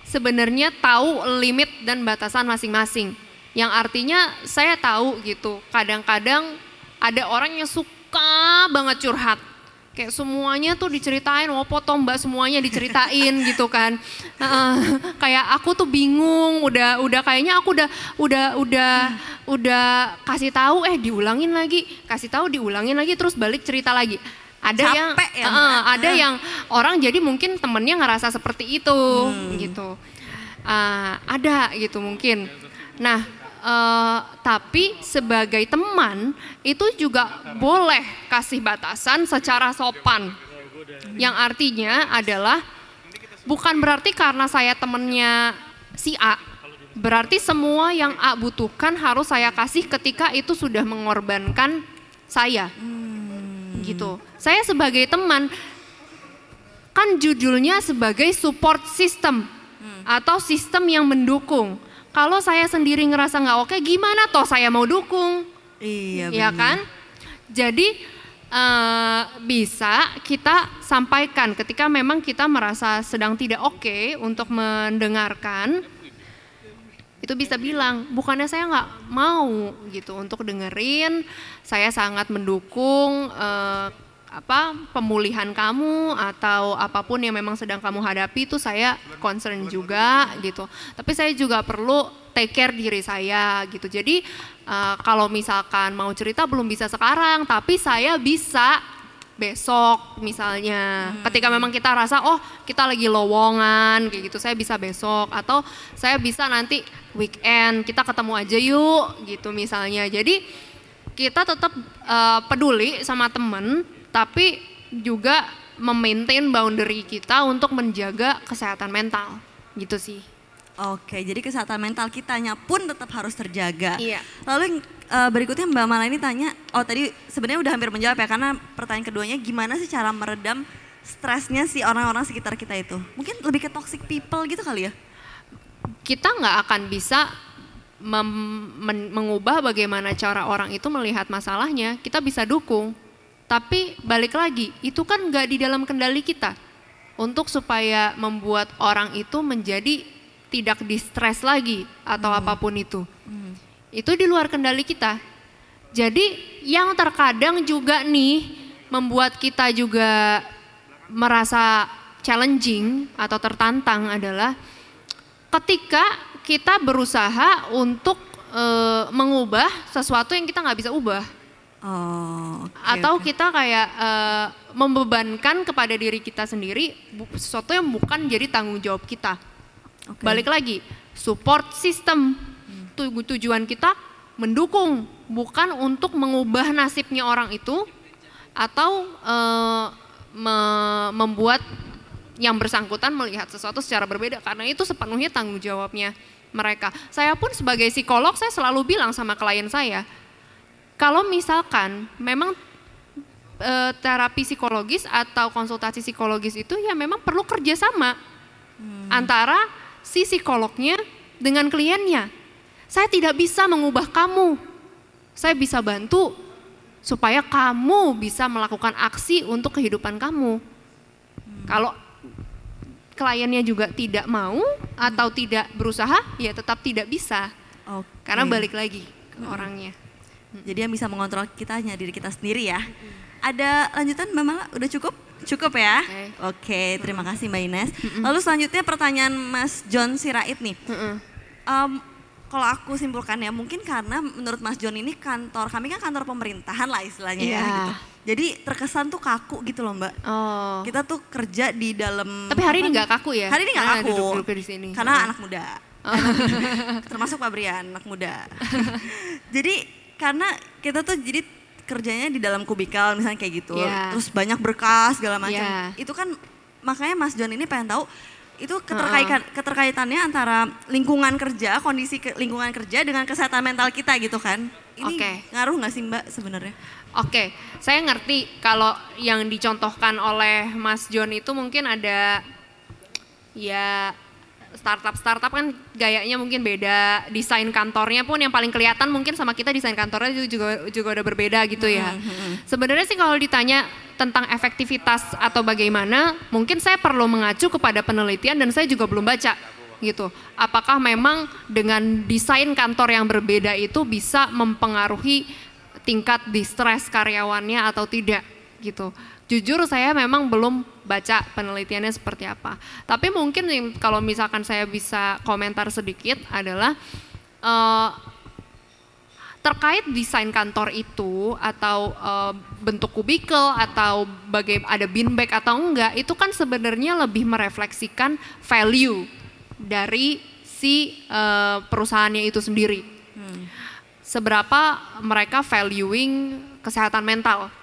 sebenarnya tahu limit dan batasan masing-masing. Yang artinya saya tahu gitu. Kadang-kadang ada orang yang suka banget curhat. Kayak semuanya tuh diceritain, oh potong mbak semuanya diceritain [LAUGHS] gitu kan. Heeh, kayak aku tuh bingung, udah udah kayaknya aku udah udah udah udah kasih tahu eh diulangin lagi, kasih tahu diulangin lagi terus balik cerita lagi. Ada yang Capek ya, Heeh, Mbak? ada yang orang jadi mungkin temennya ngerasa seperti itu Hmm. gitu. Ah, ada gitu mungkin. Nah, eh, tapi sebagai teman itu juga boleh kasih batasan secara sopan. Yang artinya adalah bukan berarti karena saya temennya si A, berarti semua yang A butuhkan harus saya kasih ketika itu sudah mengorbankan saya. Gitu. Saya sebagai teman kan judulnya sebagai support system atau sistem yang mendukung. Kalau saya sendiri ngerasa nggak oke, gimana toh saya mau dukung? Iya, ya kan? Jadi eh, bisa kita sampaikan ketika memang kita merasa sedang tidak oke untuk mendengarkan, itu bisa bilang bukannya saya nggak mau gitu untuk dengerin, saya sangat mendukung eh, apa pemulihan kamu atau apa pun yang memang sedang kamu hadapi itu saya concern juga gitu. Tapi saya juga perlu take care diri saya gitu. Jadi eh, kalau misalkan mau cerita belum bisa sekarang, tapi saya bisa besok misalnya. Ketika memang kita rasa oh kita lagi lowongan kayak gitu, saya bisa besok atau saya bisa nanti weekend kita ketemu aja yuk gitu misalnya. Jadi kita tetap eh, peduli sama temen, tapi juga memaintain boundary kita untuk menjaga kesehatan mental gitu sih. Oke, jadi kesehatan mental kitanya pun tetap harus terjaga. Iya. Lalu yang eh, berikutnya Mbak Mala ini tanya, oh tadi sebenarnya udah hampir menjawab ya karena pertanyaan keduanya gimana sih cara meredam stresnya si orang-orang sekitar kita itu? Mungkin lebih ke toxic people gitu kali ya? kita nggak akan bisa mem- men- mengubah bagaimana cara orang itu melihat masalahnya. Kita bisa dukung, tapi balik lagi itu kan nggak di dalam kendali kita untuk supaya membuat orang itu menjadi tidak distres lagi atau apa pun itu. Itu di luar kendali kita. Jadi yang terkadang juga nih membuat kita juga merasa challenging atau tertantang adalah ketika kita berusaha untuk eh, mengubah sesuatu yang kita nggak bisa ubah. Oh, Atau oke. kita kayak eh, membebankan kepada diri kita sendiri sesuatu yang bukan jadi tanggung jawab kita. Oke. Balik lagi, support system. Tu- tujuan kita mendukung, bukan untuk mengubah nasibnya orang itu atau eh, me- membuat yang bersangkutan melihat sesuatu secara berbeda karena itu sepenuhnya tanggung jawabnya mereka. Saya pun sebagai psikolog saya selalu bilang sama klien saya, kalau misalkan memang eh, terapi psikologis atau konsultasi psikologis itu ya memang perlu kerjasama antara si psikolognya dengan kliennya. Saya tidak bisa mengubah kamu, saya bisa bantu supaya kamu bisa melakukan aksi untuk kehidupan kamu. Kalau kliennya juga tidak mau atau tidak berusaha, ya tetap tidak bisa. Oke. Karena balik lagi ke orangnya. Jadi yang bisa mengontrol kita hanya diri kita sendiri ya. Ada lanjutan Mbak Mala? Udah cukup? Cukup ya? Oke, terima kasih Mbak Ines. Lalu selanjutnya pertanyaan Mas John Sirait nih. Em, kalau aku simpulkan ya, mungkin karena menurut Mas John ini kantor, kami kan kantor pemerintahan lah istilahnya ya Iya. gitu. Jadi terkesan tuh kaku gitu loh Mbak. Oh. Kita tuh kerja di dalam... Tapi hari ini nggak kaku ya? Hari ini nggak Ah, kaku. duduk-duduk di sini. Karena Ah. anak muda. [LAUGHS] Termasuk Pak Brian, anak muda. jadi [LAUGHS] karena kita tuh jadi kerjanya di dalam kubikel misalnya kayak gitu. Iya. Terus banyak berkas segala macam. Iya. Itu kan makanya Mas John ini pengen tahu itu keterkaitan keterkaitannya antara lingkungan kerja, kondisi ke- lingkungan kerja dengan kesehatan mental kita gitu kan. Ini Oke. ngaruh nggak sih Mbak sebenarnya? Oke, saya ngerti kalau yang dicontohkan oleh Mas John itu mungkin ada ya startup-startup kan gayanya mungkin beda, desain kantornya pun yang paling kelihatan mungkin sama kita desain kantornya juga juga, udah berbeda gitu ya. Sebenarnya sih kalau ditanya tentang efektivitas atau bagaimana, mungkin saya perlu mengacu kepada penelitian dan saya juga belum baca gitu. Apakah memang dengan desain kantor yang berbeda itu bisa mempengaruhi tingkat distres karyawannya atau tidak gitu. Jujur saya memang belum baca penelitiannya seperti apa. Tapi mungkin kalau misalkan saya bisa komentar sedikit adalah eh, terkait desain kantor itu atau eh, bentuk kubikel atau bagai ada beanbag atau enggak itu kan sebenarnya lebih merefleksikan value dari si eh, perusahaannya itu sendiri. Seberapa mereka valuing kesehatan mental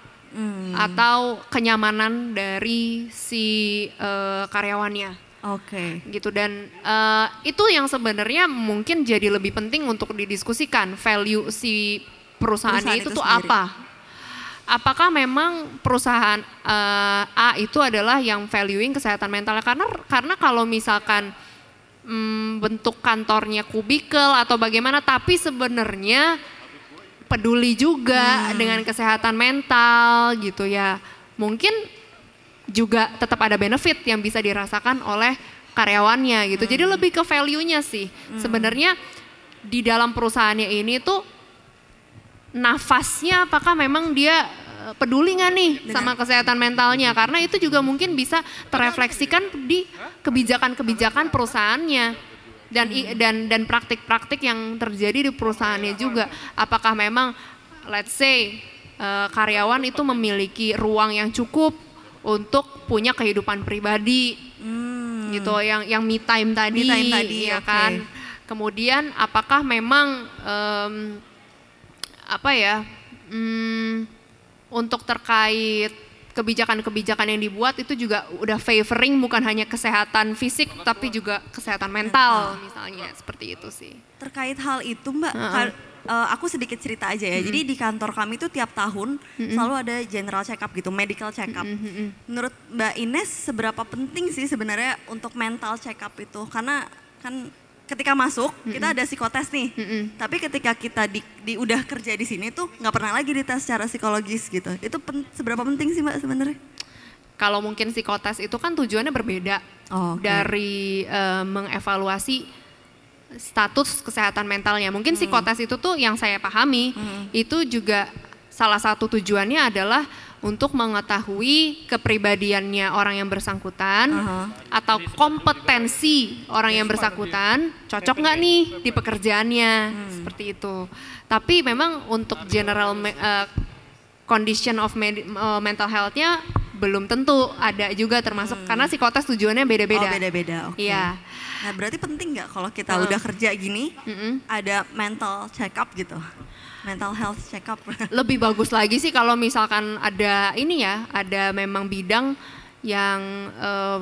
atau kenyamanan dari si eh, karyawannya Oke. gitu dan eh, itu yang sebenarnya mungkin jadi lebih penting untuk didiskusikan value si perusahaannya Perusahaan itu, itu tuh sendiri. apa apakah memang perusahaan eh, A itu adalah yang valuing kesehatan mentalnya karena karena kalau misalkan mm, bentuk kantornya kubikel atau bagaimana tapi sebenarnya peduli juga dengan kesehatan mental gitu ya. Mungkin juga tetap ada benefit yang bisa dirasakan oleh karyawannya gitu. Jadi lebih ke value-nya sih. Sebenarnya di dalam perusahaannya ini tuh nafasnya apakah memang dia eh, peduli nggak nih sama kesehatan mentalnya? Karena itu juga mungkin bisa terefleksikan di kebijakan-kebijakan perusahaannya dan i- dan dan praktik-praktik yang terjadi di perusahaannya juga. Apakah memang let's say eh, karyawan itu memiliki ruang yang cukup untuk punya kehidupan pribadi? Gitu yang yang me time tadi, Me time tadi, ya oke. kan? Kemudian apakah memang em, apa ya mm, untuk terkait kebijakan-kebijakan yang dibuat itu juga udah favoring bukan hanya kesehatan fisik tapi juga kesehatan mental misalnya seperti itu sih. Terkait hal itu Mbak, Heeh. kar- eh, aku sedikit cerita aja ya. Jadi di kantor kami itu tiap tahun selalu ada general check up gitu, medical check up. Menurut Mbak Ines seberapa penting sih sebenarnya untuk mental check up itu? Karena kan ketika masuk kita ada psikotes nih. Tapi ketika kita di, di- udah kerja di sini tuh nggak pernah lagi dites secara psikologis gitu. Itu pen- seberapa penting sih Mbak sebenarnya? Kalau mungkin psikotes itu kan tujuannya berbeda Oh, oke. dari eh, mengevaluasi status kesehatan mentalnya. Mungkin psikotes itu tuh yang saya pahami itu juga salah satu tujuannya adalah untuk mengetahui kepribadiannya orang yang bersangkutan atau kompetensi orang yang bersangkutan cocok nggak nih di pekerjaannya seperti itu. Tapi memang untuk general eh, condition of med- eh, mental health-nya belum tentu ada juga termasuk karena psikotes tujuannya beda-beda. Oh beda-beda, oke. Iya. Nah berarti penting nggak kalau kita Heeh. udah kerja gini, ada mental check up gitu, mental health check up. [LAUGHS] Lebih bagus lagi sih kalau misalkan ada ini ya, ada memang bidang yang eh,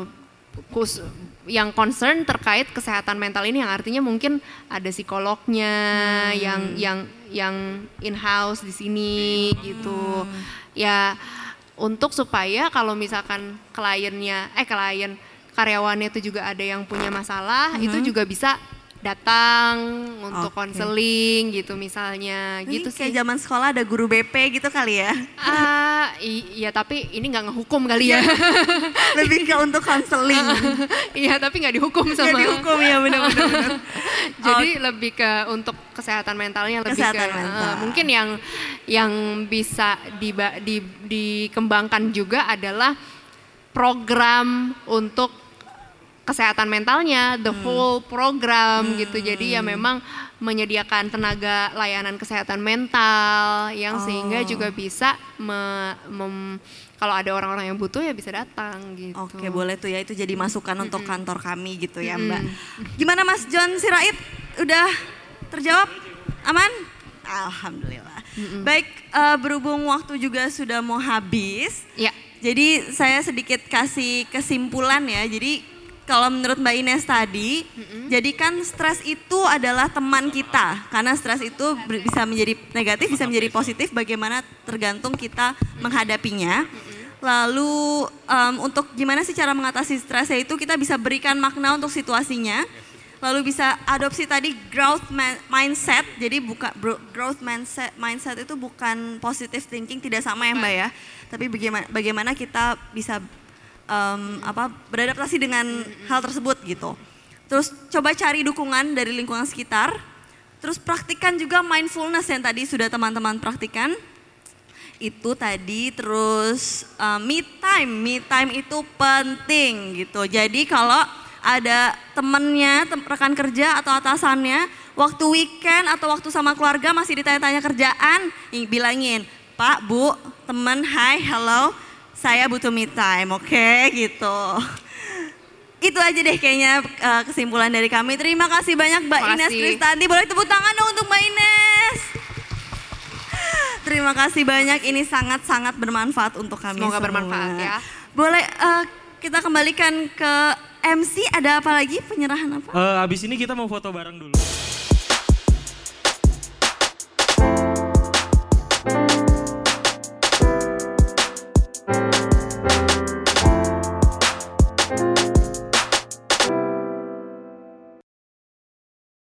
kus yang concern terkait kesehatan mental ini yang artinya mungkin ada psikolognya yang yang yang in house di sini gitu. Ya untuk supaya kalau misalkan kliennya eh klien karyawannya itu juga ada yang punya masalah, itu Mhm. juga bisa datang untuk Oke. konseling gitu misalnya Ini gitu sih. kayak zaman sekolah ada guru BP gitu kali ya? Ah, i- iya tapi ini nggak ngehukum kali ya. [LAUGHS] Lebih ke untuk konseling. [LAUGHS] Iya, tapi nggak dihukum Nggak sama. dihukum, ya, benar-benar, benar. [LAUGHS] Jadi lebih ke untuk kesehatan mentalnya lebih Kesehatan ke mental. eh, mungkin yang yang bisa diba- di, dikembangkan juga adalah program untuk kesehatan mentalnya, the whole program gitu. Jadi ya memang menyediakan tenaga layanan kesehatan mental yang sehingga Oh. juga bisa me- mem- kalau ada orang-orang yang butuh ya bisa datang gitu. Oke boleh tuh ya itu jadi masukan untuk kantor kami gitu ya Mm-mm. Mbak. Gimana Mas John Sirait? Udah terjawab? Aman? Alhamdulillah. Baik eh, berhubung waktu juga sudah mau habis. Ya. Jadi saya sedikit kasih kesimpulan ya. Jadi kalau menurut Mbak Ines tadi, jadi kan stres itu adalah teman kita. Karena stres itu bisa menjadi negatif, bisa menjadi positif bagaimana tergantung kita menghadapinya. Lalu em, untuk gimana sih cara mengatasi stres itu kita bisa berikan makna untuk situasinya. Lalu bisa adopsi tadi growth mindset. Jadi bukan bro- growth mindset mindset itu bukan positive thinking tidak sama ya Mbak ya. Tapi bagaimana bagaimana kita bisa em, apa beradaptasi dengan hal tersebut gitu. Terus coba cari dukungan dari lingkungan sekitar. Terus praktikkan juga mindfulness yang tadi sudah teman-teman praktikan itu tadi terus uh, me time me time itu penting gitu jadi kalau ada temennya tem- rekan kerja atau atasannya waktu weekend atau waktu sama keluarga masih ditanya-tanya kerjaan bilangin pak bu temen hai hello saya butuh me time oke gitu itu aja deh kayaknya uh, kesimpulan dari kami terima kasih banyak mbak Ines Makasih. Kristandi boleh tepuk tangan dong untuk mbak Ines Terima kasih banyak, ini sangat-sangat bermanfaat untuk kami Semoga semua. bermanfaat ya. Boleh eh, kita kembalikan ke MC, ada apa lagi? Penyerahan apa? Eh, abis ini kita mau foto bareng dulu.